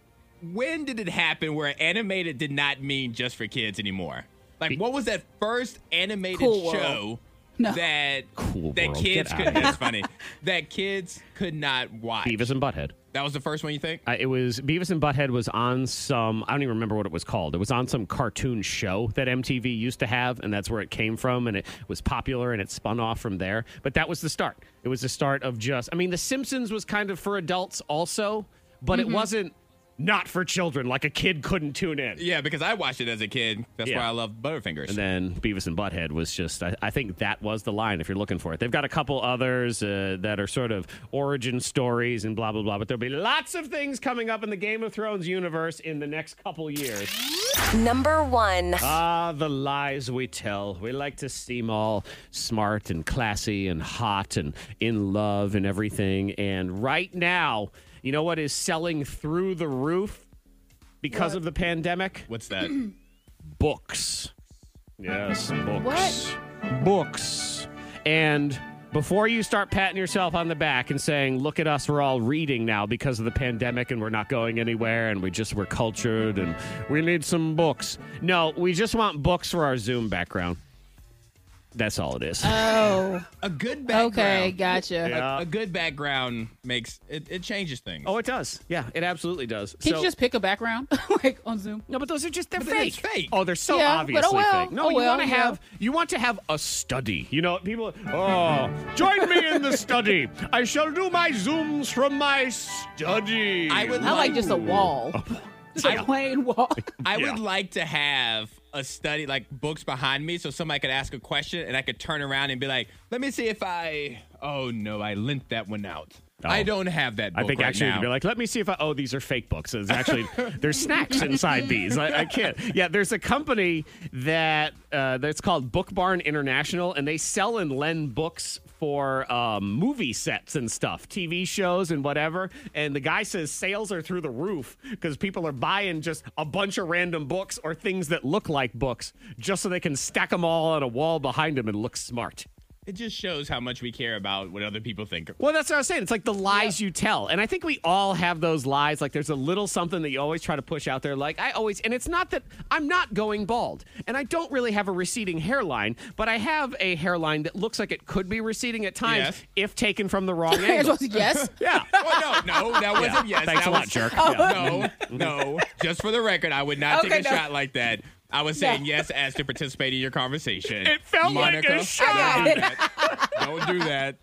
When did it happen where animated did not mean just for kids anymore? Like, what was that first animated Cool show No. that Cool that World. kids could? outta That's funny. That kids could not watch. Beavis and Butthead. That was the first one you think? Uh, it was Beavis and Butthead was on some I don't even remember what it was called. It was on some cartoon show that MTV used to have, and that's where it came from, and it was popular, and it spun off from there. But that was the start. It was the start of just. I mean, The Simpsons was kind of for adults also, but Mm-hmm. it wasn't not for children. Like a kid couldn't tune in. Yeah, because I watched it as a kid. That's Yeah. why I love Butterfingers. And then Beavis and Butthead was just, I, I think that was the line if you're looking for it. They've got a couple others uh, that are sort of origin stories and blah, blah, blah. But there'll be lots of things coming up in the Game of Thrones universe in the next couple years. Number one. Ah, the lies we tell. We like to seem all smart and classy and hot and in love and everything. And right now, you know what is selling through the roof because of the pandemic? What's that? books. Yes, books. Books. And before you start patting yourself on the back and saying, "Look at us, we're all reading now because of the pandemic and we're not going anywhere and we just we're cultured and we need some books." No, we just want books for our Zoom background. That's all it is. Oh, a good background. okay, gotcha. Yeah. A, a good background makes it, it changes things. oh, it does. Yeah, it absolutely does. Can So- you just pick a background like on Zoom? No, but those are just they're But fake. fake. Oh, they're so Yeah, but oh obviously oh well, fake. No, oh you well, want to yeah. have you want to have a study. You know, people. Oh, join me in the study. I shall do my zooms from my study. I would I like just a wall, just a plain wall. I Yeah. would like to have a study like books behind me so somebody could ask a question and I could turn around and be like, let me see if I oh no, I lent that one out. I don't have that book I think right actually now. you'd be like, let me see if I. Oh, these are fake books. It's actually there's snacks inside these. I, I can't. Yeah, there's a company that uh, that's called Book Barn International, and they sell and lend books for um, movie sets and stuff, TV shows and whatever. And the guy says sales are through the roof because people are buying just a bunch of random books or things that look like books just so they can stack them all on a wall behind them and look smart. It just shows how much we care about what other people think. Well, that's what I was saying. It's like the lies you tell. And I think we all have those lies. Like there's a little something that you always try to push out there. Like I always, and it's not that I'm not going bald and I don't really have a receding hairline, but I have a hairline that looks like it could be receding at times Yes. if taken from the wrong You're angle. supposed to yes. yeah. Oh, no, no, that wasn't yes. Thanks that a lot, was, jerk. No, no. Just for the record, I would not Okay, take a no. shot like that. I was saying yes as to participate in your conversation. It felt like Monica, a shot. Don't do that. Don't do that.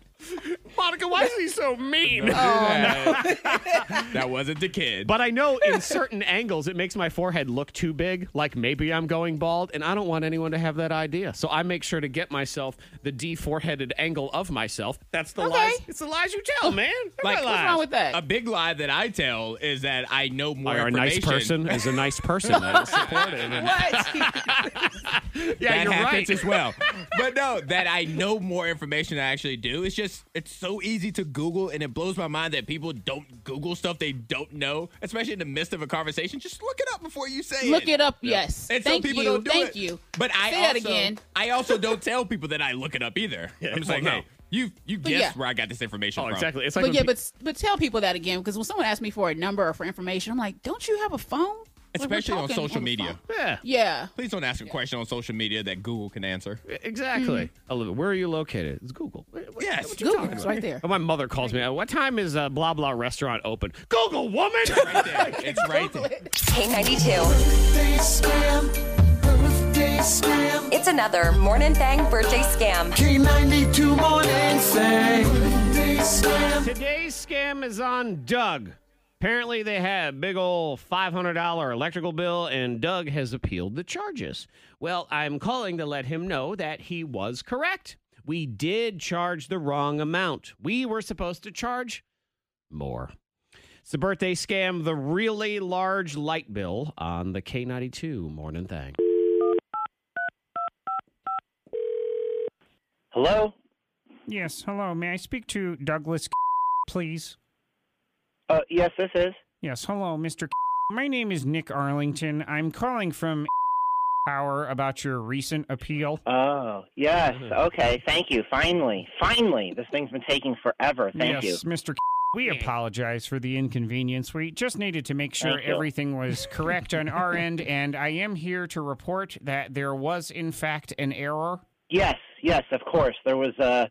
Monica, why is he so mean? Don't do oh, that. that wasn't the kid. But I know in certain angles it makes my forehead look too big, like maybe I'm going bald, and I don't want anyone to have that idea. So I make sure to get myself the D four-headed angle of myself. That's the Okay. lies. It's the lies you tell, man. They're Like- What's wrong with that? a big lie that I tell is that I know more Are a nice information. person is a nice person. That is supportive. And- What? yeah, that you're happens right. as well. But no, that I know more information than I actually do. It's just it's so easy to Google, and it blows my mind that people don't Google stuff they don't know, especially in the midst of a conversation. Just look it up before you say Look it. it up. Yes. And so Thank people you. don't do Thank it. you. But I Say that also, again. I also don't tell people that I look it up either. I'm just well, like, no. hey, you you guess yeah. where I got this information Oh, from. exactly. It's like But yeah, pe- but but tell people that again because when someone asks me for a number or for information, I'm like, don't you have a phone? Like, we're Especially on social the media. yeah, Yeah. Please don't ask a question on social media that Google can answer. exactly. Mm-hmm. Olivia, where are you located? It's Google. What- what- Yes. what you Google, talking it's about? right there. Oh, my mother calls me. What time is uh, blah blah restaurant open? Google woman. Right there. It's right there. K92. Birthday scam. It's another Morning Thang birthday scam. K92 morning thing. Birthday scam. Today's scam is on Doug. Apparently, they had a big old $500 electrical bill, and Doug has appealed the charges. Well, I'm calling to let him know that he was correct. We did charge the wrong amount. We were supposed to charge more. It's the birthday scam, the really large light bill on the K92 morning thing. Hello? Yes, hello. May I speak to Douglas, please? Uh, yes, this is. Yes, hello, Mr. My name is Nick Arlington. I'm calling from Power about your recent appeal. Oh, yes. Okay, thank you. Finally. Finally. This thing's been taking forever. Thank yes, you. Mr. We apologize for the inconvenience. We just needed to make sure everything was correct on our end, and I am here to report that there was, in fact, an error. Yes, yes, of course. There was uh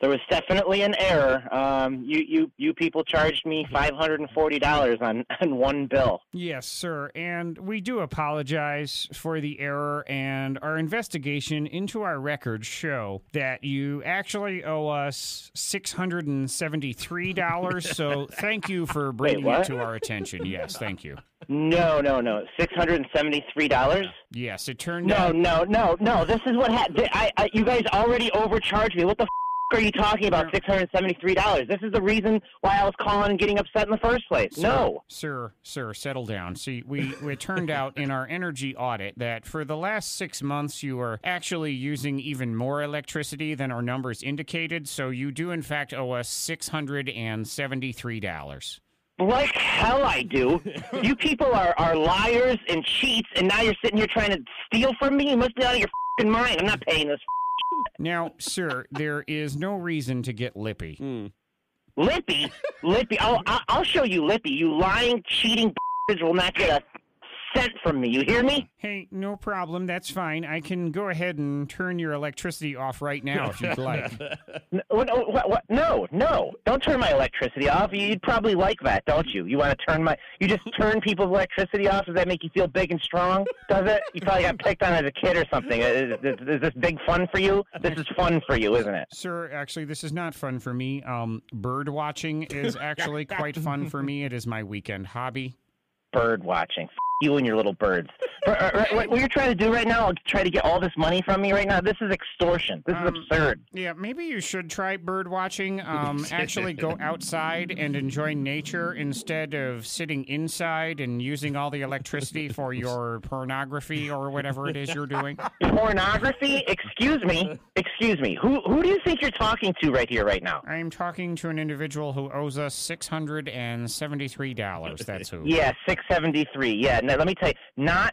there was definitely an error. Um you you you people charged me $540 on on one bill. Yes, sir. And we do apologize for the error, and our investigation into our records show that you actually owe us $673. so thank you for bringing it to our attention. Yes, thank you. No, no, no. $673? Yes, it turned No, out. no, no, no. This is what happened. I, I you guys already overcharged me. What the f- are you talking about? $673. This is the reason why I was calling and getting upset in the first place. No. Sir, sir, settle down. See, we it turned out in our energy audit that for the last six months you were actually using even more electricity than our numbers indicated. So you do in fact owe us six hundred and seventy-three dollars. Like hell I do. you people are, are liars and cheats, and now you're sitting here trying to steal from me? You must be out of your fing mind. I'm not paying this. Now, sir, there is no reason to get lippy. Hmm. Lippy? Lippy? I'll, I'll, I'll show you Lippy. You lying, cheating will not get a cent from me. You hear me? Hey, no problem. That's fine. I can go ahead and turn your electricity off right now if you'd like. N- What, what, what, no, no. Don't turn my electricity off. You'd probably like that, don't you? You want to turn my. You just turn people's electricity off? Does that make you feel big and strong? Does it? You probably got picked on as a kid or something. Is, is, is this big fun for you? This is fun for you, isn't it? Sir, actually, this is not fun for me. Um, bird watching is actually quite fun for me. It is my weekend hobby. Bird watching. You and your little birds. What you're trying to do right now, try to get all this money from me right now. This is extortion. This is absurd. Yeah, maybe you should try bird watching. Um, actually, go outside and enjoy nature instead of sitting inside and using all the electricity for your pornography or whatever it is you're doing. Pornography? Excuse me. Excuse me. Who who do you think you're talking to right here, right now? I'm talking to an individual who owes us six hundred and seventy-three dollars. That's who. Yeah, six seventy three. Yeah. Now let me tell you, not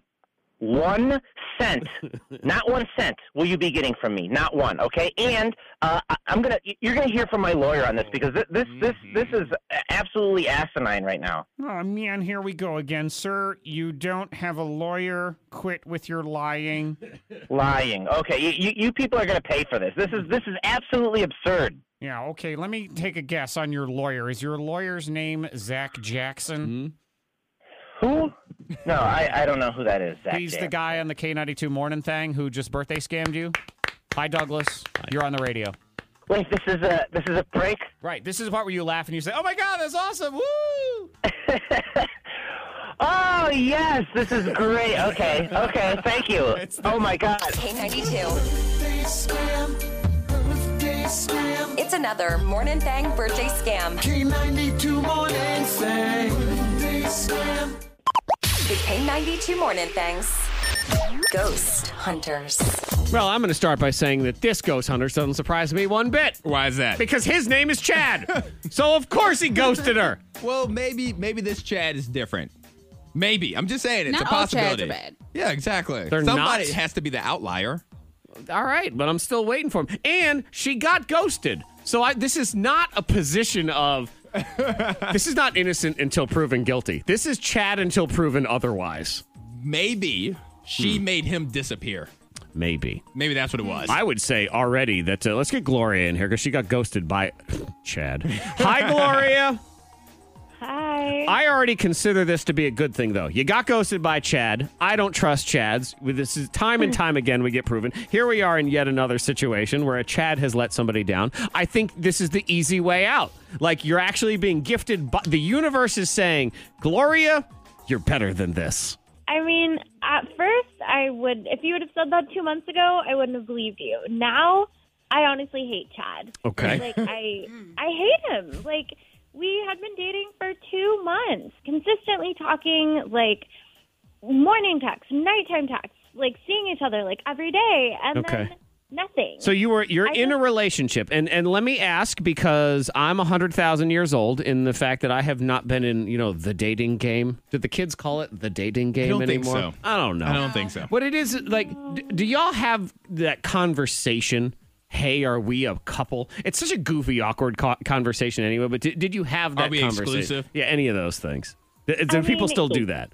one cent, not one cent will you be getting from me. Not one. Okay. And uh, I- I'm gonna, you're gonna hear from my lawyer on this because thi- this, this, this is absolutely asinine right now. Oh man, here we go again, sir. You don't have a lawyer. Quit with your lying. Lying. Okay. You, you, you people are gonna pay for this. This is, this is absolutely absurd. Yeah, okay. Let me take a guess on your lawyer. Is your lawyer's name Zach Jackson? Who? No, I, I don't know who that is. Zach He's the Jackson. guy on the K92 morning thing who just birthday scammed you. Hi, Douglas. You're on the radio. Wait, this is a, this is a prank. Right. This is the part where you laugh and you say, "Oh my God, that's awesome! Woo!" Oh yes, this is great. Okay, okay, thank you. Oh my God. K92. It's another Morning Thang birthday scam. K92 morning thing. Birthday scam. The K92 Morning Thangs. Ghost Hunters. Well, I'm going to start by saying that this ghost hunter doesn't surprise me one bit. Why is that? Because his name is Chad. so of course he ghosted her. Well, maybe maybe this Chad is different. Maybe. I'm just saying it's Not a all Chads are possibility. bad. Yeah, exactly. They're Somebody not? has to be the outlier. All right, but I'm still waiting for him. And she got ghosted. So I, this is not a position of. this is not innocent until proven guilty. This is Chad until proven otherwise. Maybe she Hmm. made him disappear. Maybe. Maybe that's what it was. I would say already that uh, let's get Gloria in here because she got ghosted by Chad. Hi, Gloria. Hi. I already consider this to be a good thing, though. You got ghosted by Chad. I don't trust Chads. This is time and hmm. time again we get proven. Here we are in yet another situation where a Chad has let somebody down. I think this is the easy way out. Like you're actually being gifted. By, the universe is saying, Gloria, you're better than this. I mean, at first, I would, if you would have said that two months ago, I wouldn't have believed you. Now, I honestly hate Chad. Okay. Like, I, I hate him. Like, we had been dating for two months, consistently talking, like, morning texts, nighttime texts, like, seeing each other, like, every day. And Okay. then nothing. So you were you're I in a relationship, and and let me ask because I'm a hundred thousand years old in the fact that I have not been in you know the dating game. Did the kids call it the dating game don't think anymore? so. I don't know. I don't think so. What it is like? d- Do y'all have that conversation? Hey, are we a couple? It's such a goofy, awkward co- conversation anyway. But did, did you have that Are we conversation? exclusive? Yeah, any of those things. Do, do I people mean- still do that?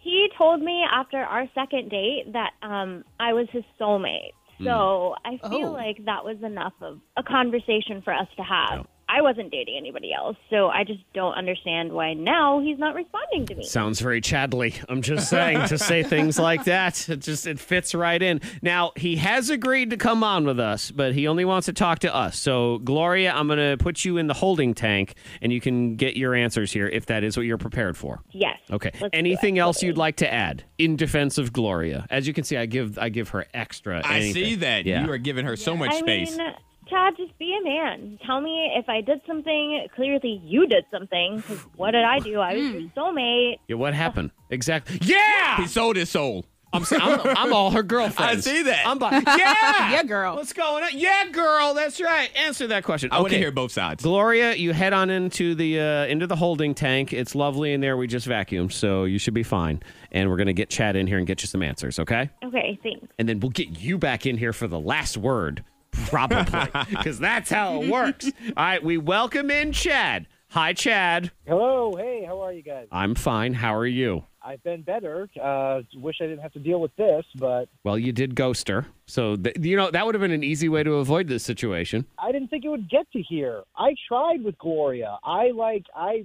he told me after our second date that um I was his soulmate. So I feel Oh. like that was enough of a conversation for us to have. I wasn't dating anybody else, so I just don't understand why now he's not responding to me. Sounds very Chadley. I'm just saying to say things like that. It just it fits right in. Now he has agreed to come on with us, but he only wants to talk to us. So Gloria, I'm going to put you in the holding tank, and you can get your answers here if that is what you're prepared for. Yes. Okay. let's Anything else you'd like to add in defense of Gloria? As you can see, I give I give her extra. I anything. see that. Yeah. You are giving her so much I space. mean, Chad, just be a man. Tell me if I did something. Clearly, you did something. 'cause what did I do? I was your soulmate. Yeah, what happened? Exactly. Yeah. he sold his soul. I'm, s- I'm, I'm all her girlfriend. I see that. I'm by, yeah. Yeah, girl. What's going on? Yeah, girl. That's right. Answer that question. I want to hear both sides. Gloria, you head on into the uh, into the holding tank. It's lovely in there. We just vacuumed, so you should be fine. And we're gonna get Chad in here and get you some answers, okay? Okay, thanks. And then we'll get you back in here for the last word, probably, because that's how it works. All right, we welcome in Chad. Hi, Chad. Hello, hey, how are you guys? I'm fine. How are you? I've been better. Uh, wish I didn't have to deal with this, but Well, you did ghost her, so th- you know that would have been an easy way to avoid this situation. I didn't think it would get to here. I tried with Gloria. I like, I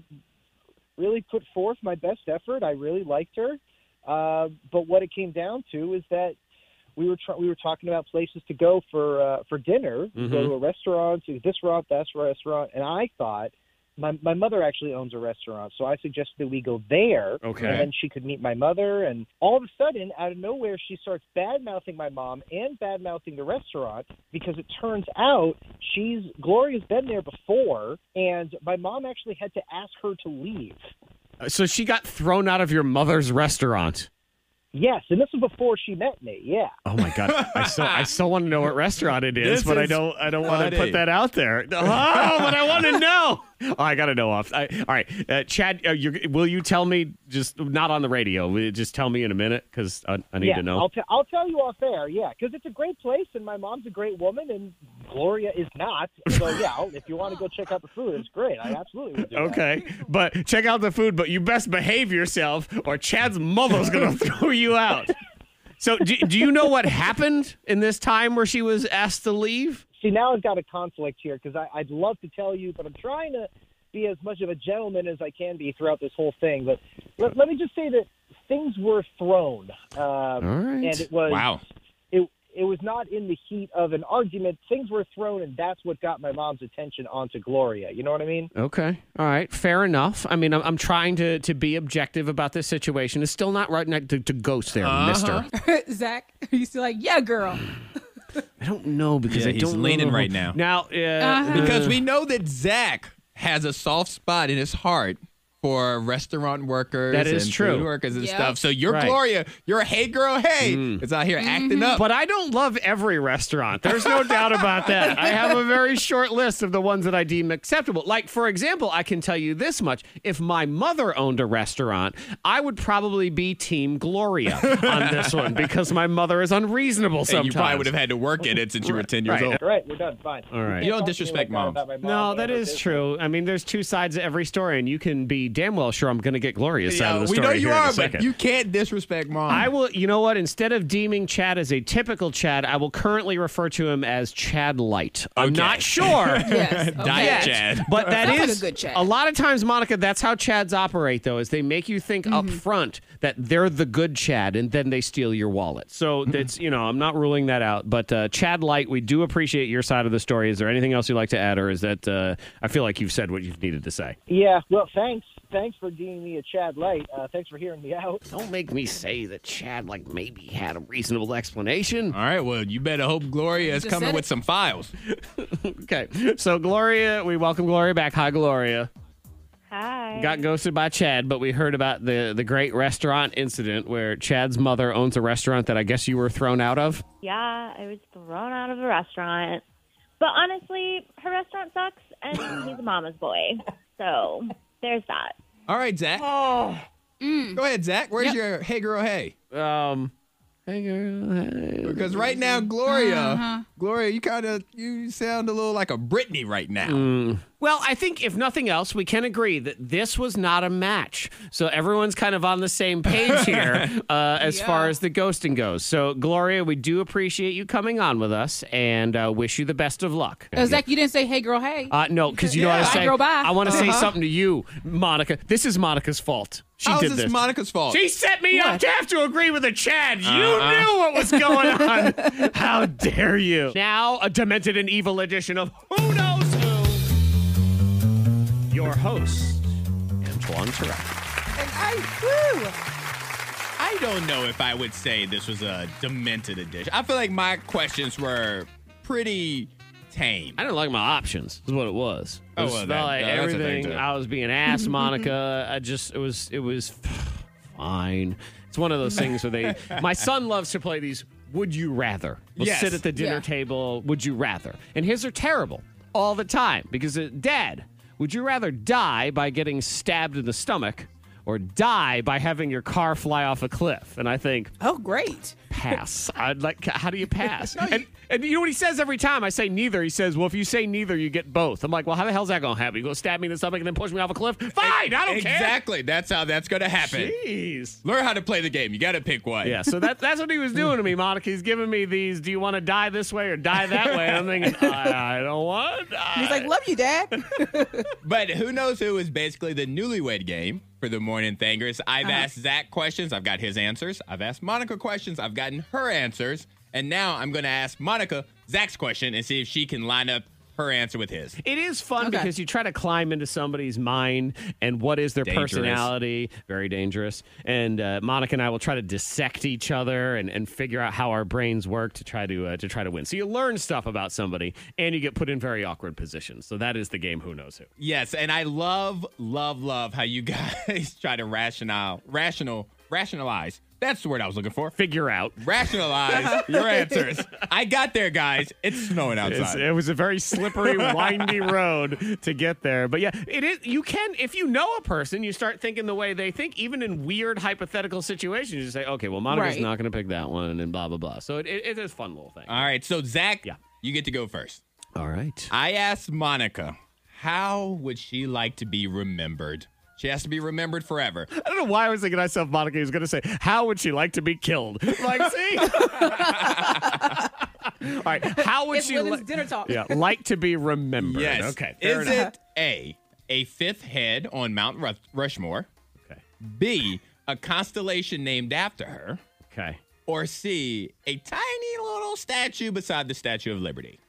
really put forth my best effort. I really liked her, uh, but what it came down to is that we were tr- we were talking about places to go for uh, for dinner, Mhm. go to a restaurant, to this restaurant, that restaurant, and I thought my my mother actually owns a restaurant, so I suggested that we go there. Okay. And then she could meet my mother, and all of a sudden, out of nowhere, she starts bad mouthing my mom and bad mouthing the restaurant because it turns out she's Gloria's been there before, and my mom actually had to ask her to leave. So she got thrown out of your mother's restaurant. Yes, and this was before she met me. Yeah. Oh my god! I so I so want to know what restaurant it is, This but I don't I don't want to put that out there. Oh, but I want to know. Oh, I got to know off. I, all right, uh, Chad, uh, you will you tell me just not on the radio? Will you just tell me in a minute because I, I need yeah, to know. I'll, t- I'll tell you off air, yeah, because it's a great place, and my mom's a great woman, and Gloria is not. So, yeah, if you want to go check out the food, it's great. I absolutely would do that. Okay, but check out the food, but you best behave yourself, or Chad's mother's gonna throw you out. So, do, do you know what happened in this time where she was asked to leave? See, now I've got a conflict here because I'd love to tell you, but I'm trying to be as much of a gentleman as I can be throughout this whole thing. But let, let me just say that things were thrown, um, right. and it was Wow. It it was not in the heat of an argument. Things were thrown, and that's what got my mom's attention onto Gloria. You know what I mean? Okay. All right. Fair enough. I mean, I'm, I'm trying to, to be objective about this situation. It's still not right not to, to ghost there, Uh-huh. mister. Zach, are you still like, yeah, girl? I don't know because Yeah, I he's don't leaning who- right now. Now, uh, Because uh, we know that Zach has a soft spot in his heart for restaurant workers That is and true. food workers and Yep. stuff. So your Right. Gloria, your hey girl, hey, Mm. is out here acting up. But I don't love every restaurant. There's no doubt about that. I have a very short list of the ones that I deem acceptable. Like, for example, I can tell you this much. If my mother owned a restaurant, I would probably be Team Gloria on this one because my mother is unreasonable and sometimes. you probably would have had to work in it since you were 10 years Right. old. All right, we're done. Fine. All right. You don't Talk to me disrespect like that moms. about my mom No, and that her is business. true. I mean, there's two sides of every story, and you can be damn well sure I'm going to get Gloria's side Yeah, of the story. we story know you here are, but you can't disrespect mom. I will, you know what? Instead of deeming Chad as a typical Chad, I will currently refer to him as Chad Light. I'm Okay. not sure. Yes. Diet okay. yet, Chad. But that Sounds like a good Chad. a lot of times, Monica. That's how Chads operate, though, is they make you think mm-hmm. up front that they're the good Chad, and then they steal your wallet. So that's you know, I'm not ruling that out. But uh, Chad Light, we do appreciate your side of the story. Is there anything else you'd like to add, or is that uh, I feel like you've said what you've needed to say? Yeah, well, thanks. Thanks for deeming me a Chad Light. Uh, thanks for hearing me out. Don't make me say that Chad like maybe had a reasonable explanation. All right, well, you better hope Gloria is coming with some files. Okay, so Gloria, we welcome Gloria back. Hi, Gloria. Hi. Got ghosted by Chad, but we heard about the the great restaurant incident where Chad's mother owns a restaurant that I guess you were thrown out of. Yeah, I was thrown out of a restaurant. But honestly, her restaurant sucks, and he's a mama's boy. So there's that. All right, Zach. Oh. Go ahead, Zach. Where's your hey girl, hey? Um, hey girl, hey. Because right now, Gloria, Uh-huh. Gloria, you kind of you sound a little like a Britney right now. Mm. Well, I think if nothing else, we can agree that this was not a match. So everyone's kind of on the same page here uh, as far as the ghosting goes. So Gloria, we do appreciate you coming on with us and uh, wish you the best of luck. Uh, Zach, you didn't say, hey, girl, hey. Uh, no, because you know Yeah. what I Bye, say. girl, bye. I want to say Uh-huh. something to you, Monica. This is Monica's fault. She How did is this this. Monica's fault? She set me up to have to agree with a Chad. You Uh-uh. knew what was going on. How dare you? Now, a demented and evil edition of Who Knows Who. Your host, Antoine Terrell. And I woo! I don't know if I would say this was a demented edition. I feel like my questions were pretty tame. I didn't like my options. Is what it was. It Oh, was well, that- like that- that's a thing, everything. I was being asked, Monica. I just it was it was fine. It's one of those things where they. My son loves to play these. Would you rather? We'll Yes. sit at the dinner Yeah. table. Would you rather? And his are terrible all the time because, uh, Dad, would you rather die by getting stabbed in the stomach? Or die by having your car fly off a cliff, and I think Oh, great. Pass. I'd like. How do you pass? and, and you know what he says every time I say neither. He says, "Well, if you say neither, you get both." I'm like, "Well, how the hell's that gonna happen? You gonna stab me in the stomach and then push me off a cliff? Fine, I don't care." Exactly. That's how that's going to happen. Jeez. Learn how to play the game. You got to pick one. Yeah, so that, that's what he was doing to me, Monica. He's giving me these. Do you want to die this way or die that way? I'm thinking, I, I don't want to die. He's like, love you, Dad. But who knows who is basically the newlywed game for the morning thangers. I've Uh-huh. asked Zach questions. I've got his answers. I've asked Monica questions. I've gotten her answers. And now I'm going to ask Monica Zach's question and see if she can line up her answer with his. It is fun Okay. because you try to climb into somebody's mind and what is their Dangerous. personality. Very dangerous. And uh, Monica and I will try to dissect each other and, and figure out how our brains work to try to uh, to try to win. So you learn stuff about somebody and you get put in very awkward positions. So that is the game. Who knows who? Yes, and I love, love, love how you guys try to rational, rational, rationalize. That's the word I was looking for. Figure out. Rationalize your answers. I got there, guys. It's snowing It's- outside. it was a very slippery, windy road to get there. But yeah, it is. You can, if you know a person, you start thinking the way they think, even in weird hypothetical situations. You say, okay, well, Monica's Right. not going to pick that one, and blah blah blah. So it, it, it is a fun little thing. All right, so Zach, you get to go first. All right. I asked Monica, how would she like to be remembered? She has to be remembered forever. I don't know why I was thinking to myself, Monica was going to say, "How would she like to be killed?" Like, see. All right. How would It's she? women's li- dinner talk. Yeah, like to be remembered. Yes. Okay. fair Is enough. it A, a fifth head on Mount Rush- Rushmore? Okay. B, a constellation named after her? Okay. Or C, a tiny little statue beside the Statue of Liberty?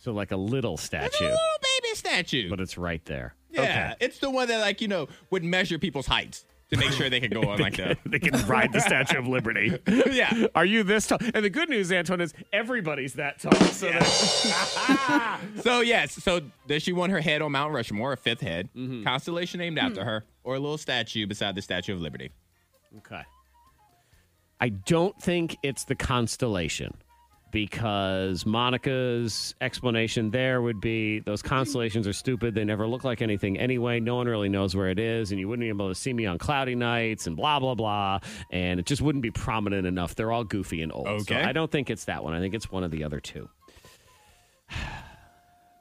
So like a little statue, a Little baby statue. but it's right there. Yeah, it's the one that, like, you know, would measure people's heights to make sure they could go on like that. they can ride the Statue of Liberty. Yeah. Are you this tall? And the good news, Antoine, is everybody's that tall. So that- So, yes. So, does she want her head on Mount Rushmore, a fifth head, Mm-hmm. constellation named Hmm. after her, or a little statue beside the Statue of Liberty? okay. I don't think it's the constellation because Monica's explanation there would be those constellations are stupid. They never look like anything anyway. No one really knows where it is, and you wouldn't be able to see me on cloudy nights and blah, blah, blah. And it just wouldn't be prominent enough. They're all goofy and old. So Okay. I don't think it's that one. I think it's one of the other two.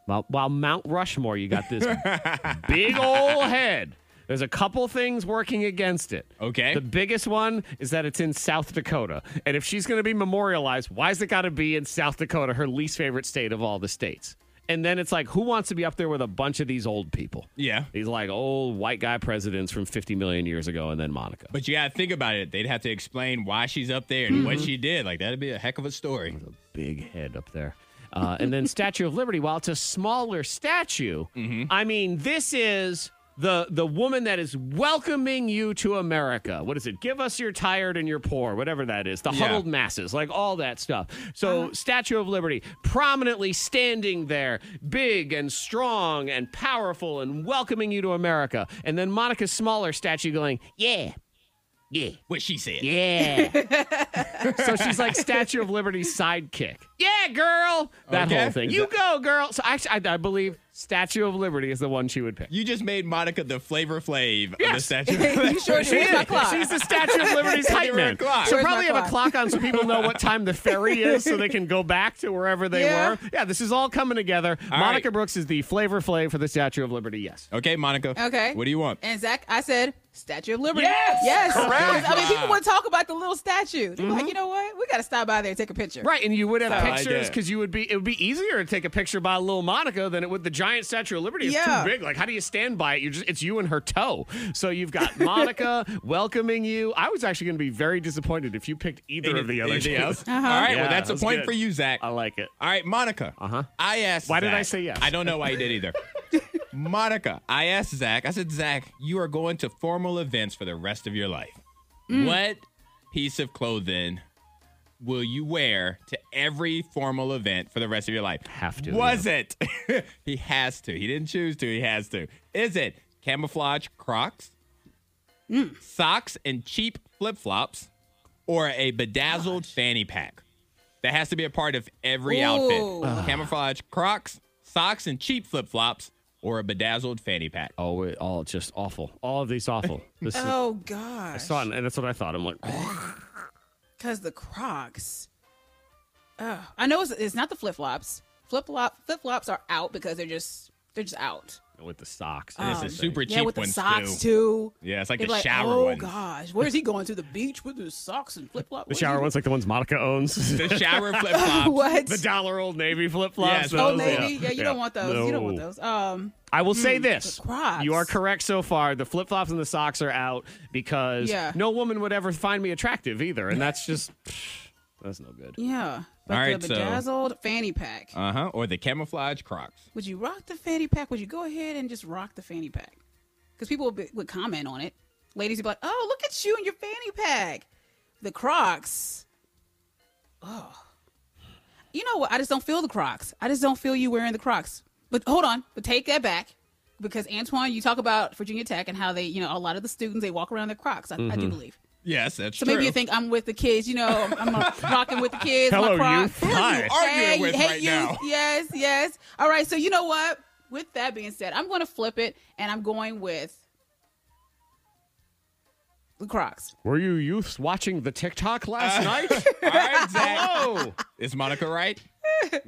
While, while Mount Rushmore, you got this big old head. There's a couple things working against it. Okay. The biggest one is that it's in South Dakota. And if she's going to be memorialized, why's it got to be in South Dakota, her least favorite state of all the states? And then it's like, who wants to be up there with a bunch of these old people? Yeah. These like old white guy presidents from 50 million years ago, and then Monica. But you got to think about it. They'd have to explain why she's up there and what she did. Like, that'd be a heck of a story. A big head up there. Uh, and then Statue of Liberty, while it's a smaller statue, Mm-hmm. I mean, this is the the woman that is welcoming you to America. What is it? Give us your tired and your poor, whatever that is. The Yeah. huddled masses, like all that stuff. So, uh-huh. Statue of Liberty prominently standing there, big and strong and powerful and welcoming you to America. And then Monica's smaller statue going, "Yeah. Yeah. What she said. Yeah. so she's like Statue of Liberty's sidekick. Yeah, girl. That Okay. whole thing. You go, girl. So actually, I, I believe Statue of Liberty is the one she would pick. You just made Monica the flavor flav of the Statue of Liberty. sure She did. Where's my is. She's the Statue of Liberty's hype Give man. She'll Where's probably my have a clock? clock on so people know what time the ferry is so they can go back to wherever they Yeah. were. Yeah, this is all coming together. All Monica right. Brooks is the flavor flav for the Statue of Liberty. Yes. Okay, Monica. Okay. What do you want? And Zach, I said Statue of Liberty. Yes! yes. Correct. I mean, people would talk about the little statue. They're like, mm-hmm. you know what? We got to stop by there and take a picture. Right, and you would have So- pictures because you would be it would be easier to take a picture by little Monica than it would the giant Statue of Liberty. is Yeah. too big. Like, how do you stand by it? You just it's you and her toe. So you've got Monica welcoming you. I was actually going to be very disappointed if you picked either of the other Anything two. Uh-huh. All right, Yeah, well, that's a point good. for you, Zach. I like it. All right, Monica. Uh-huh. I asked. Why did I say yes? I don't know why you did either. Monica, I asked Zach. I said, Zach, you are going to formal events for the rest of your life. Mm. What piece of clothing will you wear to every formal event for the rest of your life? Have to, Was it? he has to. He didn't choose to. He has to. Is it camouflage Crocs, Mm. socks and cheap flip flops, or a bedazzled fanny pack? That has to be a part of every Ooh. outfit. Camouflage Crocs, socks and cheap flip flops, or a bedazzled fanny pack. Oh, it, all just awful. All of these awful. This is, Oh, I saw it, and that's what I thought. I'm like, Because the Crocs. Ugh. I know it's, it's not the flip flops. Flip flop flip flops are out because they're just they're just out. With the socks. And it's Um, a super cheap yeah, with the ones, socks too. too. Yeah, it's like They're the shower oh ones. gosh, where's he going to the beach with his socks and flip flops? the shower ones, like the ones Monica owns. The shower flip flops. what? the dollar old navy flip flops. Yes, oh, those, maybe. Yeah, you Yeah. don't want those. You don't want those. Um, I will say Hmm, this. the You are correct so far. The flip flops and the socks are out because Yeah. no woman would ever find me attractive either. And that's just, that's no good. yeah. All right, the so- bedazzled fanny pack. Uh huh. Or the camouflage Crocs. Would you rock the fanny pack? Would you go ahead and just rock the fanny pack? Because people would, be, would comment on it. Ladies would be like, "Oh, look at you and your fanny pack." The Crocs. Oh, you know what? I just don't feel the Crocs. I just don't feel you wearing the Crocs. But hold on, but take that back. Because Antoine, you talk about Virginia Tech and how they, you know, a lot of the students they walk around their Crocs. I, I do Mhm. believe. Yes, that's So true. So maybe you think I'm with the kids. You know, I'm, I'm uh, rocking with the kids. Hello, my Crocs. youth. Who are you arguing Hey, with hey, right youth. now? Yes, yes. All right. So you know what? With that being said, I'm going to flip it, and I'm going with the Crocs. Were you youths watching the TikTok last night? All right, Zach. Hello. Is Monica right?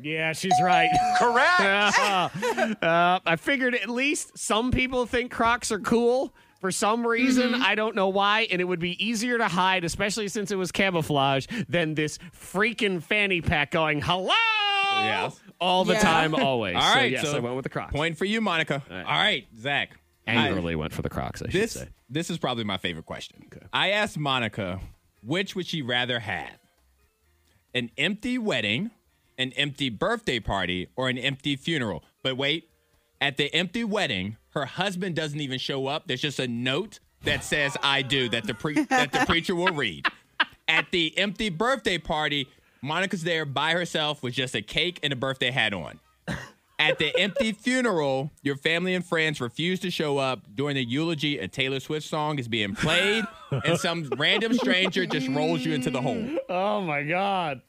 Yeah, she's right. Correct. uh, I figured at least some people think Crocs are cool. For some reason, Mm-hmm. I don't know why, and it would be easier to hide, especially since it was camouflage, than this freaking fanny pack going "hello" Yes. all the Yeah. time, always. All right. So, yes, so I went with the Crocs. Point for you, Monica. All right, Zach. Angrily went for the Crocs. I should say. this is probably my favorite question. I asked Monica, which would she rather have? An empty wedding, an empty birthday party, or an empty funeral? But wait, at the empty wedding, her husband doesn't even show up. There's just a note that says "I do" that the pre- that the preacher will read. At the empty birthday party, Monica's there by herself with just a cake and a birthday hat on. At the empty funeral, your family and friends refuse to show up. During the eulogy, a Taylor Swift song is being played, and some random stranger just rolls you into the hole. Oh my God!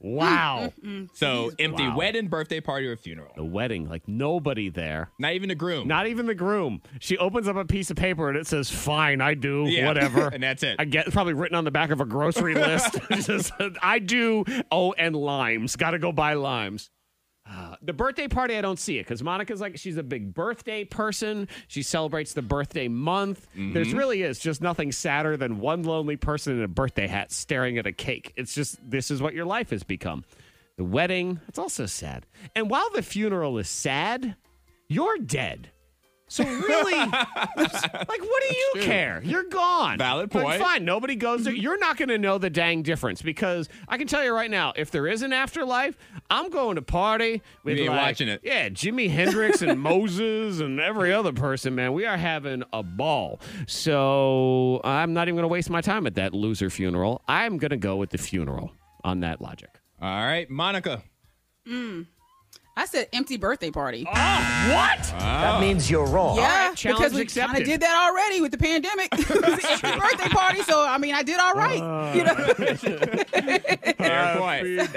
Wow. Mm-hmm. So, mm-hmm. empty Wow. wedding, birthday party, or funeral. The wedding, like nobody there. Not even the groom. Not even the groom. She opens up a piece of paper and it says, "Fine, I do Yeah, whatever," and that's it. I get it's probably written on the back of a grocery list. It just, I do. Oh, and limes. Got to go buy limes. Uh, the birthday party, I don't see it because Monica's like she's a big birthday person. She celebrates the birthday month. There's Mhm. really is just nothing sadder than one lonely person in a birthday hat staring at a cake. It's just this is what your life has become. The wedding, it's also sad. And while the funeral is sad, you're dead. So really, like, what do you true. care? You're gone. Valid But point. fine, nobody goes there. You're not going to know the dang difference because I can tell you right now, if there is an afterlife, I'm going to party with You ain't like- watching it. Yeah, Jimi Hendrix and Moses and every other person. Man, we are having a ball. So I'm not even going to waste my time at that loser funeral. I'm going to go with the funeral on that logic. All right, Monica. Mm. I said empty birthday party. Oh, what? That means you're wrong. Yeah, right, challenge because we kind accepted. of did that already with the pandemic. it was an empty birthday party, so I mean, I did all right. you know, Fair point.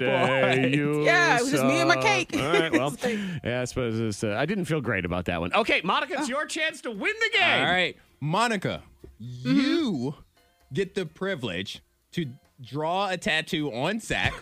birthday, you Yeah, it was just me and my cake. All right, well, yeah, I suppose it's, uh, I didn't feel great about that one. Okay, Monica, it's your chance to win the game. All right, Monica, Mm-hmm. you get the privilege to draw a tattoo on Zach,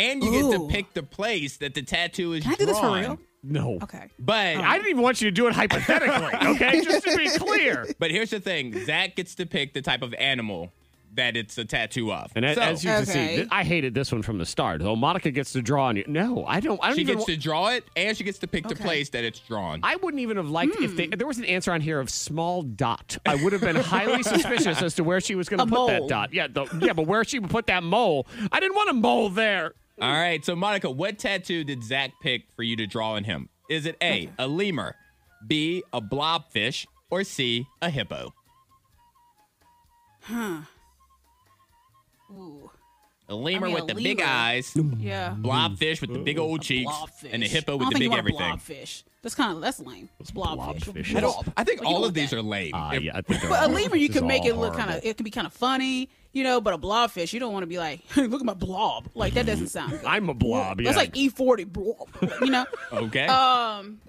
and you get to pick the place that the tattoo is drawn. Can I do this for real? No. Okay. But um, I didn't even want you to do it hypothetically, okay? Just to be clear. But here's the thing: Zach gets to pick the type of animal that it's a tattoo of. And So, as you can see, th- I hated this one from the start. Though Monica gets to draw on you. No, I don't. I don't she even. gets wa- to draw it, and she gets to pick the place that it's drawn. I wouldn't even have liked if they, hmm. there was an answer on here of small dot. I would have been highly suspicious as to where she was going to put that dot. Yeah, the, yeah, but where she would put that mole, I didn't want a mole there. All right, so Monica, what tattoo did Zach pick for you to draw on him? Is it A, a lemur, B, a blobfish, or C, a hippo? Huh. Ooh. A lemur mean, with a the big eyes, Yeah. blobfish with the big old cheeks, Blobfish. and a hippo with I with don't the think you big want everything. Blobfish. That's kind of that's lame. It's blobfish. Blobfish. I, don't, I think Well, you all go of these that. are lame. Uh, If- yeah, I think they're But a all- lemur, you this can make all it look kind horrible. of. It can be kind of funny, you know. But a blobfish, you don't want to be like, hey, look at my blob. Like that doesn't sound good. I'm a blob. Yeah. That's like E forty blob. You know. okay, Um.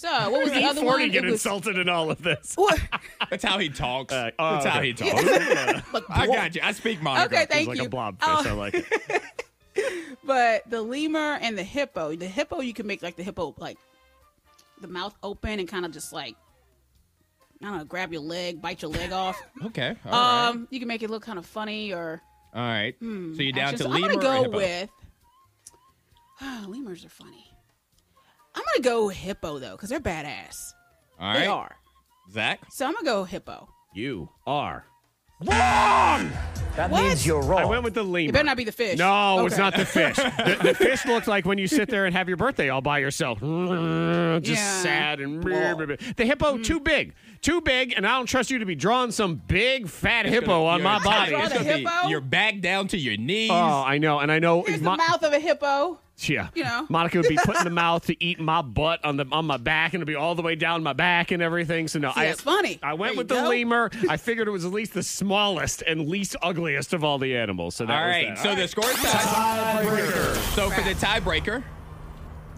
So what was the other Forty one? get was- insulted in all of this. What? that's how he talks. Uh, oh, that's how okay. he talks. Like, I got you. I speak Monica. Okay, thank He's like you. a blobfish. Uh, I like it. But the lemur and the hippo, the hippo you can make like the hippo like the mouth open and kind of just like I don't know, grab your leg, bite your leg off. Okay, all right. um, you can make it look kind of funny or all right. hmm, so you're down action. to So lemur I'm or gonna go hippo? with lemurs are funny. I'm gonna go hippo though because they're badass. all They are. Zach. So I'm gonna go hippo. You are wrong. That What? means you're wrong. I went with the lemur. It better not be the fish. No, it's Okay. not the fish. the, the fish looks like when you sit there and have your birthday all by yourself. Just Yeah. sad and the hippo Mm. too big, too big, and I don't trust you to be drawing some big fat hippo on You're- my body. Draw It's the gonna be hippo? your back down to your knees. Oh, I know, and I know. Here's Mo- the mouth of a hippo. yeah, you know. Monica would be putting the mouth to eat my butt on the on my back, and it'd be all the way down my back and everything. So no, See, I, that's funny. I went with you the go. lemur. I figured it was at least the smallest and least ugliest of all the animals. So that All was right, that. so the score is tied. So for the tiebreaker,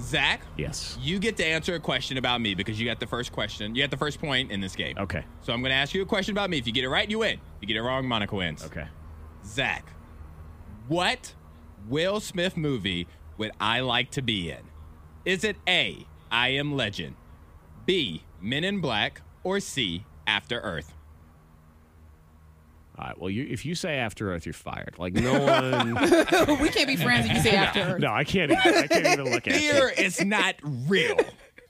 Zach, yes, you get to answer a question about me because you got the first question. You got the first point in this game. Okay. So I'm going to ask you a question about me. If you get it right, you win. If you get it wrong, Monica wins. Okay. Zach, what Will Smith movie would I like to be in? Is it A, I Am Legend, B, Men in Black, or C, After Earth? All right. Well, you, if you say After Earth, you're fired. Like no one. we can't be friends if you say after Earth. no, I can't. Even, I can't even look at you. Fear is not real.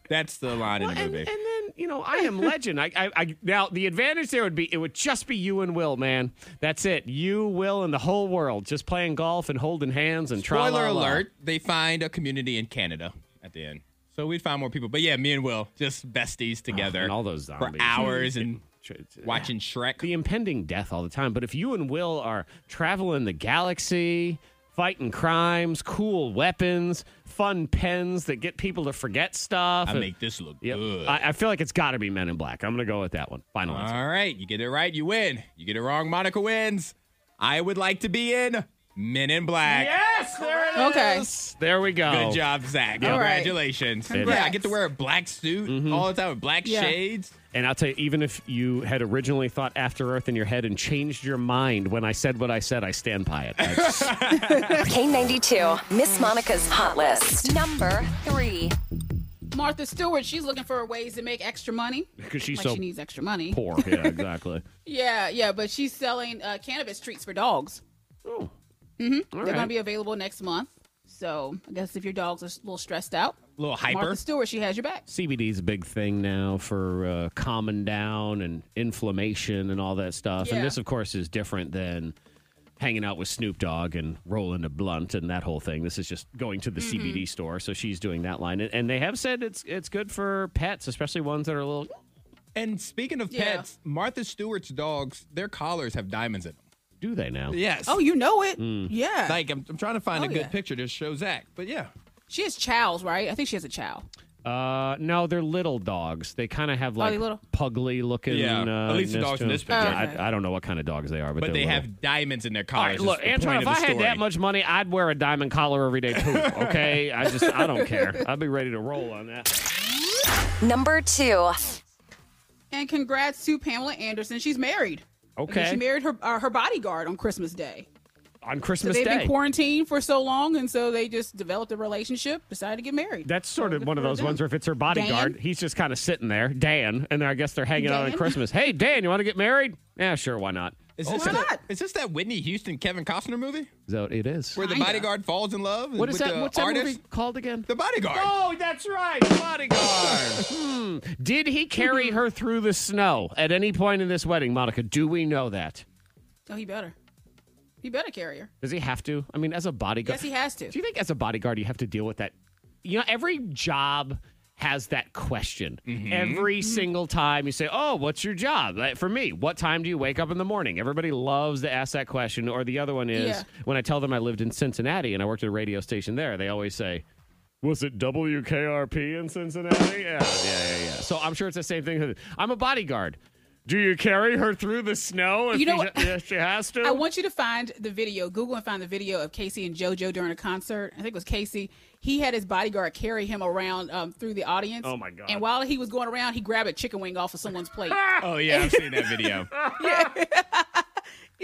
That's the line in the movie. and then you know, I am legend. I, I, I now the advantage there would be it would just be you and Will, man. That's it. You, Will, and the whole world just playing golf and holding hands and Spoiler tra-la-la. alert, they find a community in Canada at the end. So we'd find more people. But yeah, me and Will, just besties ah, together. Oh, and all those For hours and watching Shrek. The impending death all the time. But if you and Will are traveling the galaxy, fighting crimes, cool weapons, fun pens that get people to forget stuff, I and- make this look Yep. good. I, I feel like it's got to be Men in Black. I'm going to go with that one. Final answer. All right, you get it right, you win. You get it wrong, Monica wins. I would like to be in Men in Black. Yes, there it Okay. is. There we go. Good job, Zach. All right. Congratulations. It Yeah, I get to wear a black suit Mm-hmm. all the time with black Yeah. shades. And I'll tell you, even if you had originally thought After Earth in your head and changed your mind when I said what I said, I stand by it. K92, Miss Monica's Hot List. Number three. Martha Stewart, she's looking for ways to make extra money. Because she's like so she needs extra money. poor. Yeah, exactly. Yeah, yeah, but she's selling uh, cannabis treats for dogs. Oh. Mm-hmm. They're right. going to be available next month. So I guess if your dogs are a little stressed out, A little hyper. Martha Stewart, she has your back. CBD is a big thing now for uh, calming down and inflammation and all that stuff. Yeah. And this, of course, is different than hanging out with Snoop Dogg and rolling a blunt and that whole thing. This is just going to the Mm-hmm. CBD store. So she's doing that line. And, and they have said it's it's good for pets, especially ones that are a little. And speaking of Yeah. pets, Martha Stewart's dogs, their collars have diamonds in them. Do they now? Yes. Oh, you know it. Mm. Yeah. Like, I'm, I'm trying to find Oh, a good yeah. picture to show Zach. But yeah. She has chows, right? I think she has a chow. Uh, no, they're little dogs. They kind of have like they little? pugly looking. Yeah, uh, at least the dogs in this picture. Yeah, Okay. I, I don't know what kind of dogs they are, but, But they're little. have diamonds in their collars. right, look, is Antoine, if I the had that much money, I'd wear a diamond collar every day too. Okay, I just I don't care. I'd be ready to roll on that. Number two. And congrats to Pamela Anderson. She's married. I guess Okay, She married her uh, her bodyguard on Christmas Day. On So Christmas they've Day. been quarantined for so long, and so they just developed a relationship, decided to get married. That's sort of one of those them. ones where if it's her bodyguard, Dan? he's just kind of sitting there, Dan, and then I guess they're hanging out on Christmas. Hey, Dan, you want to get married? Yeah, sure, why not? Is Oh, this, why that, not? is this that Whitney Houston Kevin Costner movie So it is. where the Kinda. bodyguard falls in love? What is with that? The What's that artist? movie called again? The bodyguard. Oh, that's right, bodyguard. hmm. Did he carry her through the snow at any point in this wedding, Monica? Do we know that? Oh, he better. He better carry her. Does he have to? I mean, as a bodyguard, Yes, he has to. Do you think as a bodyguard you have to deal with that? You know, every job has that question. Mm-hmm. Every single time you say, "Oh, what's your job?" Like, for me, what time do you wake up in the morning? Everybody loves to ask that question. Or the other one is Yeah. when I tell them I lived in Cincinnati and I worked at a radio station there, they always say. Was it WKRP in Cincinnati? Yeah, yeah, yeah, yeah. So I'm sure it's the same thing. I'm a bodyguard. Do you carry her through the snow if You know she, what? if she has to? I want you to find the video. Google and find the video of K-Ci and JoJo during a concert. I think it was K-Ci. He had his bodyguard carry him around um, through the audience. Oh, my God. And while he was going around, he grabbed a chicken wing off of someone's plate. Oh yeah, I've seen that video.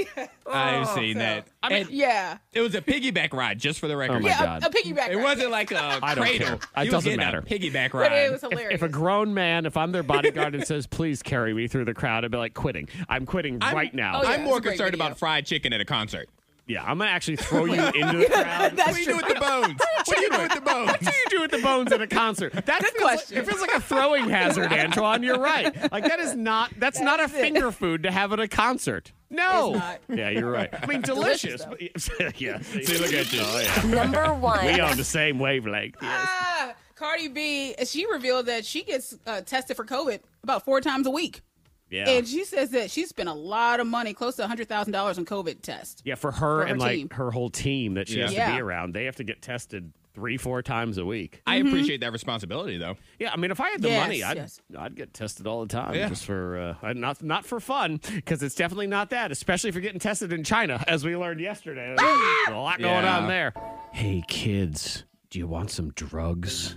I've oh, seen so- that. I mean, And yeah, it was a piggyback ride, just for the record. Oh, my yeah, God. a, a piggyback. It ride. wasn't like a I don't cradle. care. It was doesn't getting matter. A piggyback but it was if, hilarious. if a grown man, if I'm their bodyguard and says, please carry me through the crowd, I'd be like, quitting. I'm quitting I'm- right now. Oh, yeah, I'm more it's a great concerned about fried chicken at a concert. Yeah, I'm gonna actually throw you into the crowd. what do you do with the bones? What do you do with the bones? What do you do with the bones at a concert? That feels like, it feels like a throwing hazard, Antoine. You're right. Like that is not that's not a finger food to have at a concert. No. Yeah, you're right. I mean, delicious. Delicious, but- yeah. See, look at you. Oh, yeah. Number one. We on the same wavelength. Ah, Cardi B, she revealed that she gets uh, tested for COVID about four times a week. Yeah. And she says that she spent a lot of money, close to $100,000 on COVID tests. Yeah, for her, For her and like her whole team that she has to Yeah. be around, they have to get tested three, four times a week. I appreciate that responsibility, though. Yeah, I mean, if I had the Yes, money, I'd yes. I'd get tested all the time, Yeah. just for uh, not not for fun, because it's definitely not that. Especially if you're getting tested in China, as we learned yesterday. There's a lot going Yeah. on there. Hey kids, do you want some drugs?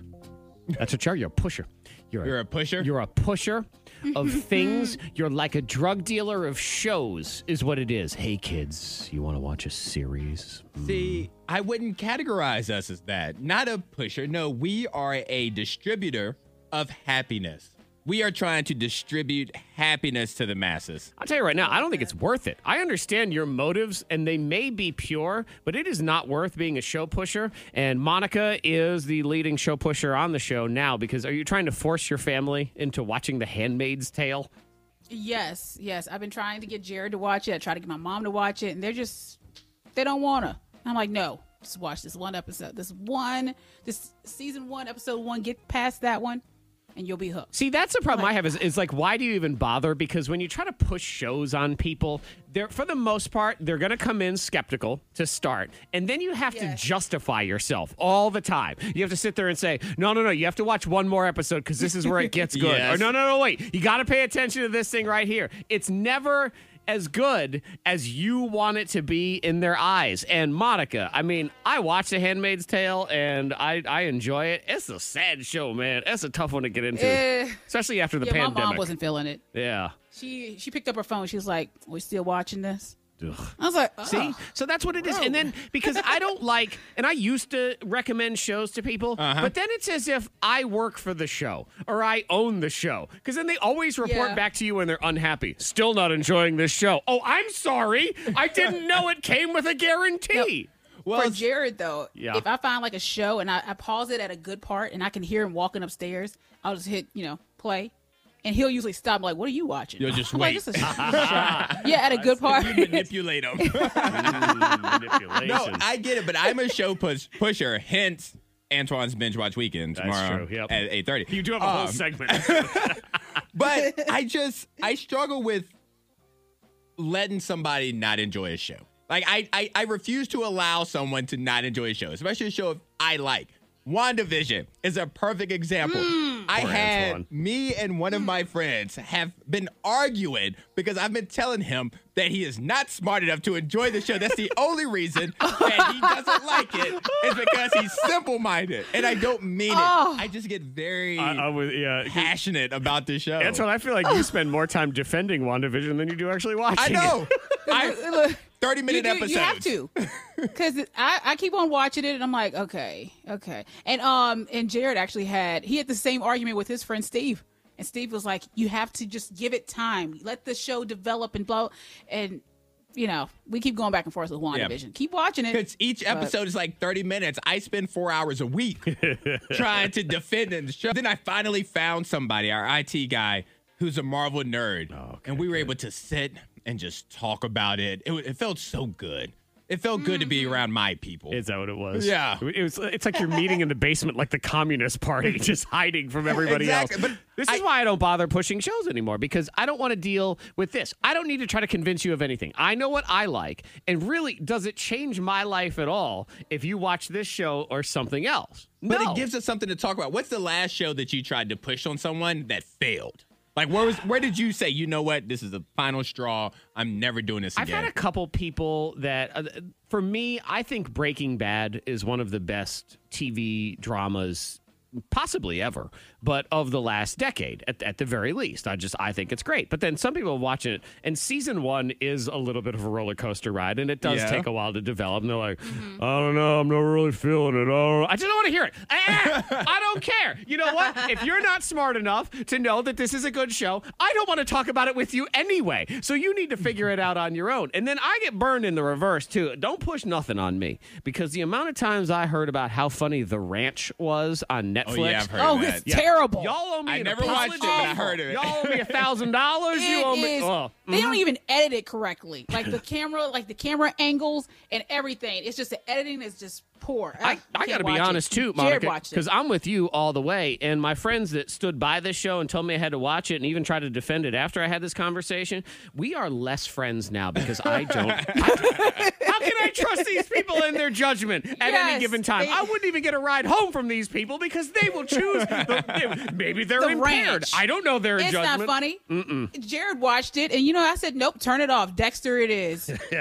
That's what you're. You're a pusher. You're, You're a pusher? You're a pusher of things. You're like a drug dealer of shows, is what it is. Hey kids, you want to watch a series? Hmm. See, I wouldn't categorize us as that. Not a pusher. No, we are a distributor of happiness. We are trying to distribute happiness to the masses. I'll tell you right now, I don't think it's worth it. I understand your motives, and they may be pure, but it is not worth being a show pusher. And Monica is the leading show pusher on the show now because are you trying to force your family into watching The Handmaid's Tale? Yes, yes. I've been trying to get Jared to watch it. I tried to get my mom to watch it, and they're just, they don't want to. I'm like, no, just watch this one episode. This one, this season one, episode one, get past that one, and you'll be hooked. See, that's the problem I have is, is like, why do you even bother? Because when you try to push shows on people, they're for the most part, they're going to come in skeptical to start. And then you have Yes. to justify yourself all the time. You have to sit there and say, no, no, no, you have to watch one more episode because this is where it gets good. Yes. Or no, no, no, wait, you got to pay attention to this thing right here. It's never as good as you want it to be in their eyes. And Monica, I mean, I watched The Handmaid's Tale and I, I enjoy it. It's a sad show, man. It's a tough one to get into, Eh. especially after the yeah, pandemic. my mom wasn't feeling it. Yeah. She she picked up her phone. She was like, "We're still watching this?" Ugh. I was like, See, so that's what it is. And then because I don't like, and I used to recommend shows to people, Uh-huh. but then it's as if I work for the show or I own the show. Because then they always report Yeah. back to you when they're unhappy. Still not enjoying this show. Oh, I'm sorry. I didn't know it came with a guarantee. Well, for Jared though, Yeah. if I find like a show and I, I pause it at a good part and I can hear him walking upstairs, I'll just hit you know play, and he'll usually stop like, "What are you watching?" You'll just I'm like, wait. "This is yeah, at a good part. you manipulate them. Mm, manipulation. no, I get it, but I'm a show push pusher. Hence, Antoine's binge watch weekend That's tomorrow true, yep. at eight thirty. you do have a whole Um, segment. but I just I struggle with letting somebody not enjoy a show. Like I, I I refuse to allow someone to not enjoy a show, especially a show if I like. WandaVision is a perfect example. Hmm. I Poor had Antoine. me and one of my friends have been arguing because I've been telling him that he is not smart enough to enjoy the show. That's the only reason that he doesn't like it is because he's simple-minded, and I don't mean it. Oh. I just get very I, I was, yeah. passionate about the show. That's what I feel like you spend more time defending WandaVision than you do actually watching I it. know. I, Look, 30 minute you, do- episodes. you have to, because I, I keep on watching it, and I'm like, okay, okay. And um, and Jared actually had he had the same argument with his friend Steve, and Steve was like, you have to just give it time, let the show develop and blow, and you know, we keep going back and forth with WandaVision. Keep watching it. Because each episode is like 30 minutes. I spend four hours a week trying to defend the show. Then I finally found somebody, our IT guy, who's a Marvel nerd. and we were able to sit and just talk about it. It, it felt so good. It felt good to be Mm-hmm. around my people. Is that what it was? Yeah. It was. It's like you're meeting in the basement, like the Communist Party, just hiding from everybody Exactly, else. but this is why I don't bother pushing shows anymore because I don't want to deal with this. I don't need to try to convince you of anything. I know what I like, and really, does it change my life at all if you watch this show or something else? But No. it gives us something to talk about. What's the last show that you tried to push on someone that failed? Like where was where did you say, you know what, this is the final straw. I'm never doing this again. I've had a couple people that, uh, for me, I think Breaking Bad is one of the best TV dramas possibly ever, but of the last decade at, at the very least. I just I think it's great. But then some people watch it, and season one is a little bit of a roller coaster ride, and it does Yeah. take a while to develop. And they're like, I don't know, I'm not really feeling it. I, don't, I just don't want to hear it. Ah, I don't care. You know what? If you're not smart enough to know that this is a good show, I don't want to talk about it with you anyway. So you need to figure it out on your own. And then I get burned in the reverse too. Don't push nothing on me because the amount of times I heard about how funny The Ranch was on Netflix. Oh, yeah, I've heard Oh, of it's that. terrible. Y'all owe me I an never apology. watched it, but I heard of it. Y'all owe me a thousand dollars. You It owe me. is- Oh, They don't mm-hmm. even edit it correctly. Like the camera, like the camera angles and everything. It's just the editing is just poor. I, I ah, got to be honest too, Monica, because I'm with you all the way. And my friends that stood by this show and told me I had to watch it and even tried to defend it after I had this conversation, we are less friends now because I don't. I- how can I trust these people in their judgment at any given time? they- I wouldn't even get a ride home from these people because they will choose. The, they- maybe they're The impaired. ranch. I don't know their It's judgment. not funny. Mm-mm. Jared watched it, and you know, I said, "Nope, turn it off." Dexter, it is.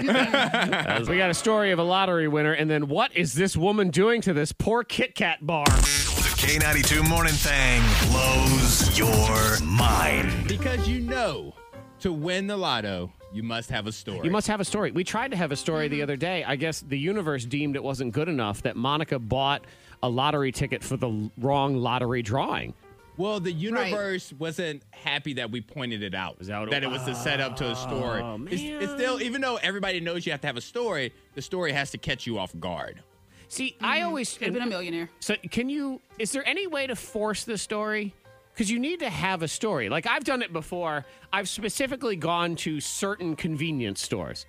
We got a story of a lottery winner, and then what is this woman doing to this poor Kit Kat bar? The K92 Morning Thing blows your mind. Because you know, to win the lotto, you must have a story. You must have a story. We tried to have a story the other day. I guess the universe deemed it wasn't good enough that Monica bought a lottery ticket for the wrong lottery drawing. Well, the universe wasn't happy that we pointed it out. that, it was to setup to a story. Oh, It's, it's still, even though everybody knows you have to have a story, the story has to catch you off guard. See, I mm-hmm. always Could have been a millionaire. So, can you? Is there any way to force the story? Because you need to have a story. Like I've done it before. I've specifically gone to certain convenience stores,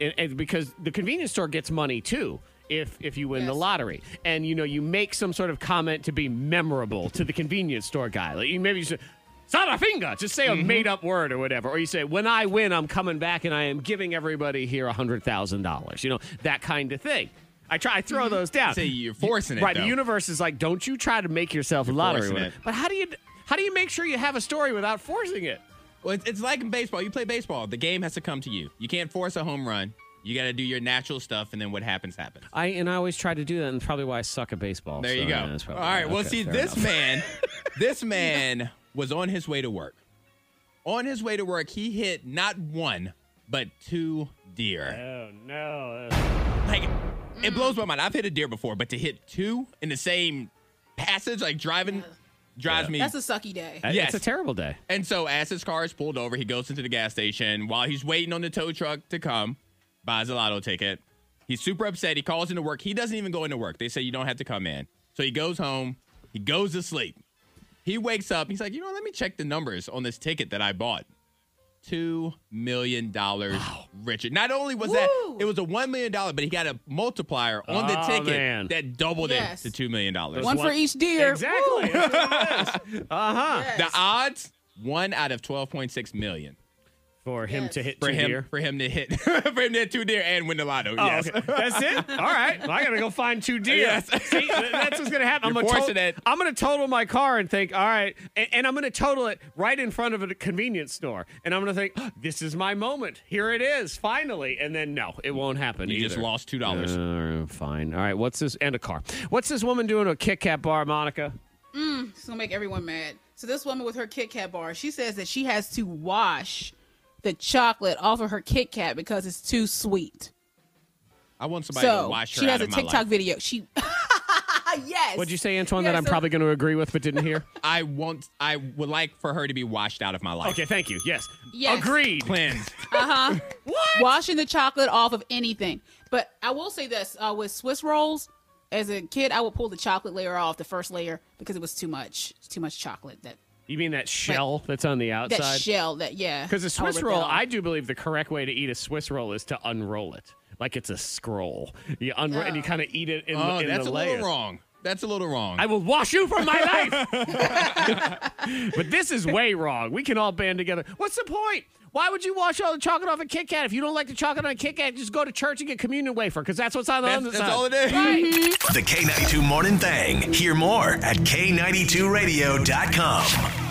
and, and because the convenience store gets money too. If if you win the lottery, and you know you make some sort of comment to be memorable to the convenience store guy, like you maybe you say. Sarafinga, just say a mm-hmm. made up word or whatever. Or you say, when I win, I'm coming back and I am giving everybody here a $100,000. You know, that kind of thing. I try, I throw mm-hmm. those down. Say you're forcing it, Right. though. The universe is like, don't you try to make yourself a lottery forcing winner. it. But how do you how do you make sure you have a story without forcing it? Well, it's, it's like in baseball. You play baseball, the game has to come to you. You can't force a home run. You got to do your natural stuff, and then what happens, happens. I and I always try to do that, and probably why I suck at baseball. There So, you go. yeah, that's All probably right. why. Well, see, this enough. man, this man was on his way to work. On his way to work, he hit not one, but two deer. Oh no! Like, it blows mm. my mind. I've hit a deer before, but to hit two in the same passage, like driving, drives me. That's a sucky day. Yes. It's a terrible day. And so, as his car is pulled over, he goes into the gas station while he's waiting on the tow truck to come, buys a lotto ticket. He's super upset. He calls into work. He doesn't even go into work. They say you don't have to come in. So he goes home. He goes to sleep. He wakes up. He's like, you know, let me check the numbers on this ticket that I bought. Two million dollars richer. Not only was that it was a one million dollar, but he got a multiplier on the Oh, ticket man. that doubled Yes. it to two million dollars. One for each deer. Exactly. uh huh. The odds one out of twelve point six million. For him to hit for two him deer. for him to hit for him to hit two deer and win the lotto. Oh, yes, okay. That's it. All right. Well, I gotta go find two deer. Yes. See, that's what's gonna happen. You're I'm gonna, forcing to- it. I'm gonna total my car and think, all right, and, and I'm gonna total it right in front of a convenience store, and I'm gonna think, "Oh, this is my moment. Here it is, finally. And then no, it won't happen. You just lost $2. Uh, fine. All right. What's this? And a car. What's this woman doing to a Kit Kat bar, Monica? Mm, it's gonna make everyone mad. So this woman with her Kit Kat bar, she says that she has to wash the chocolate off of her Kit Kat because it's too sweet. I want somebody so to watch her out of the channel. she has a TikTok life. video. She yes. What'd you say, Antoine? Yeah, that I'm so- probably going to agree with, but didn't hear. I want. I would like for her to be washed out of my life. okay. Thank you. Yes. Yes. Agreed. Cleansed. Uh huh. what? Washing the chocolate off of anything. But I will say this uh, with Swiss rolls. As a kid, I would pull the chocolate layer off, the first layer, because it was too much. It's too much chocolate. That You mean that shell that's on the outside? that shell. That yeah. Because a I would Swiss roll. I do believe the correct way to eat a Swiss roll is to unroll it, like it's a scroll. You unroll and you kind of eat it in, oh, the, in that's the a layers. little wrong. That's a little wrong. I will wash you from my life. but this is way wrong. We can all band together. What's the point? Why would you wash all the chocolate off a Kit Kat? If you don't like the chocolate on a Kit Kat, just go to church and get communion wafer because that's what's on the That's- other that's all it is. Right. The K92 Morning Thing. Hear more at K92Radio.com.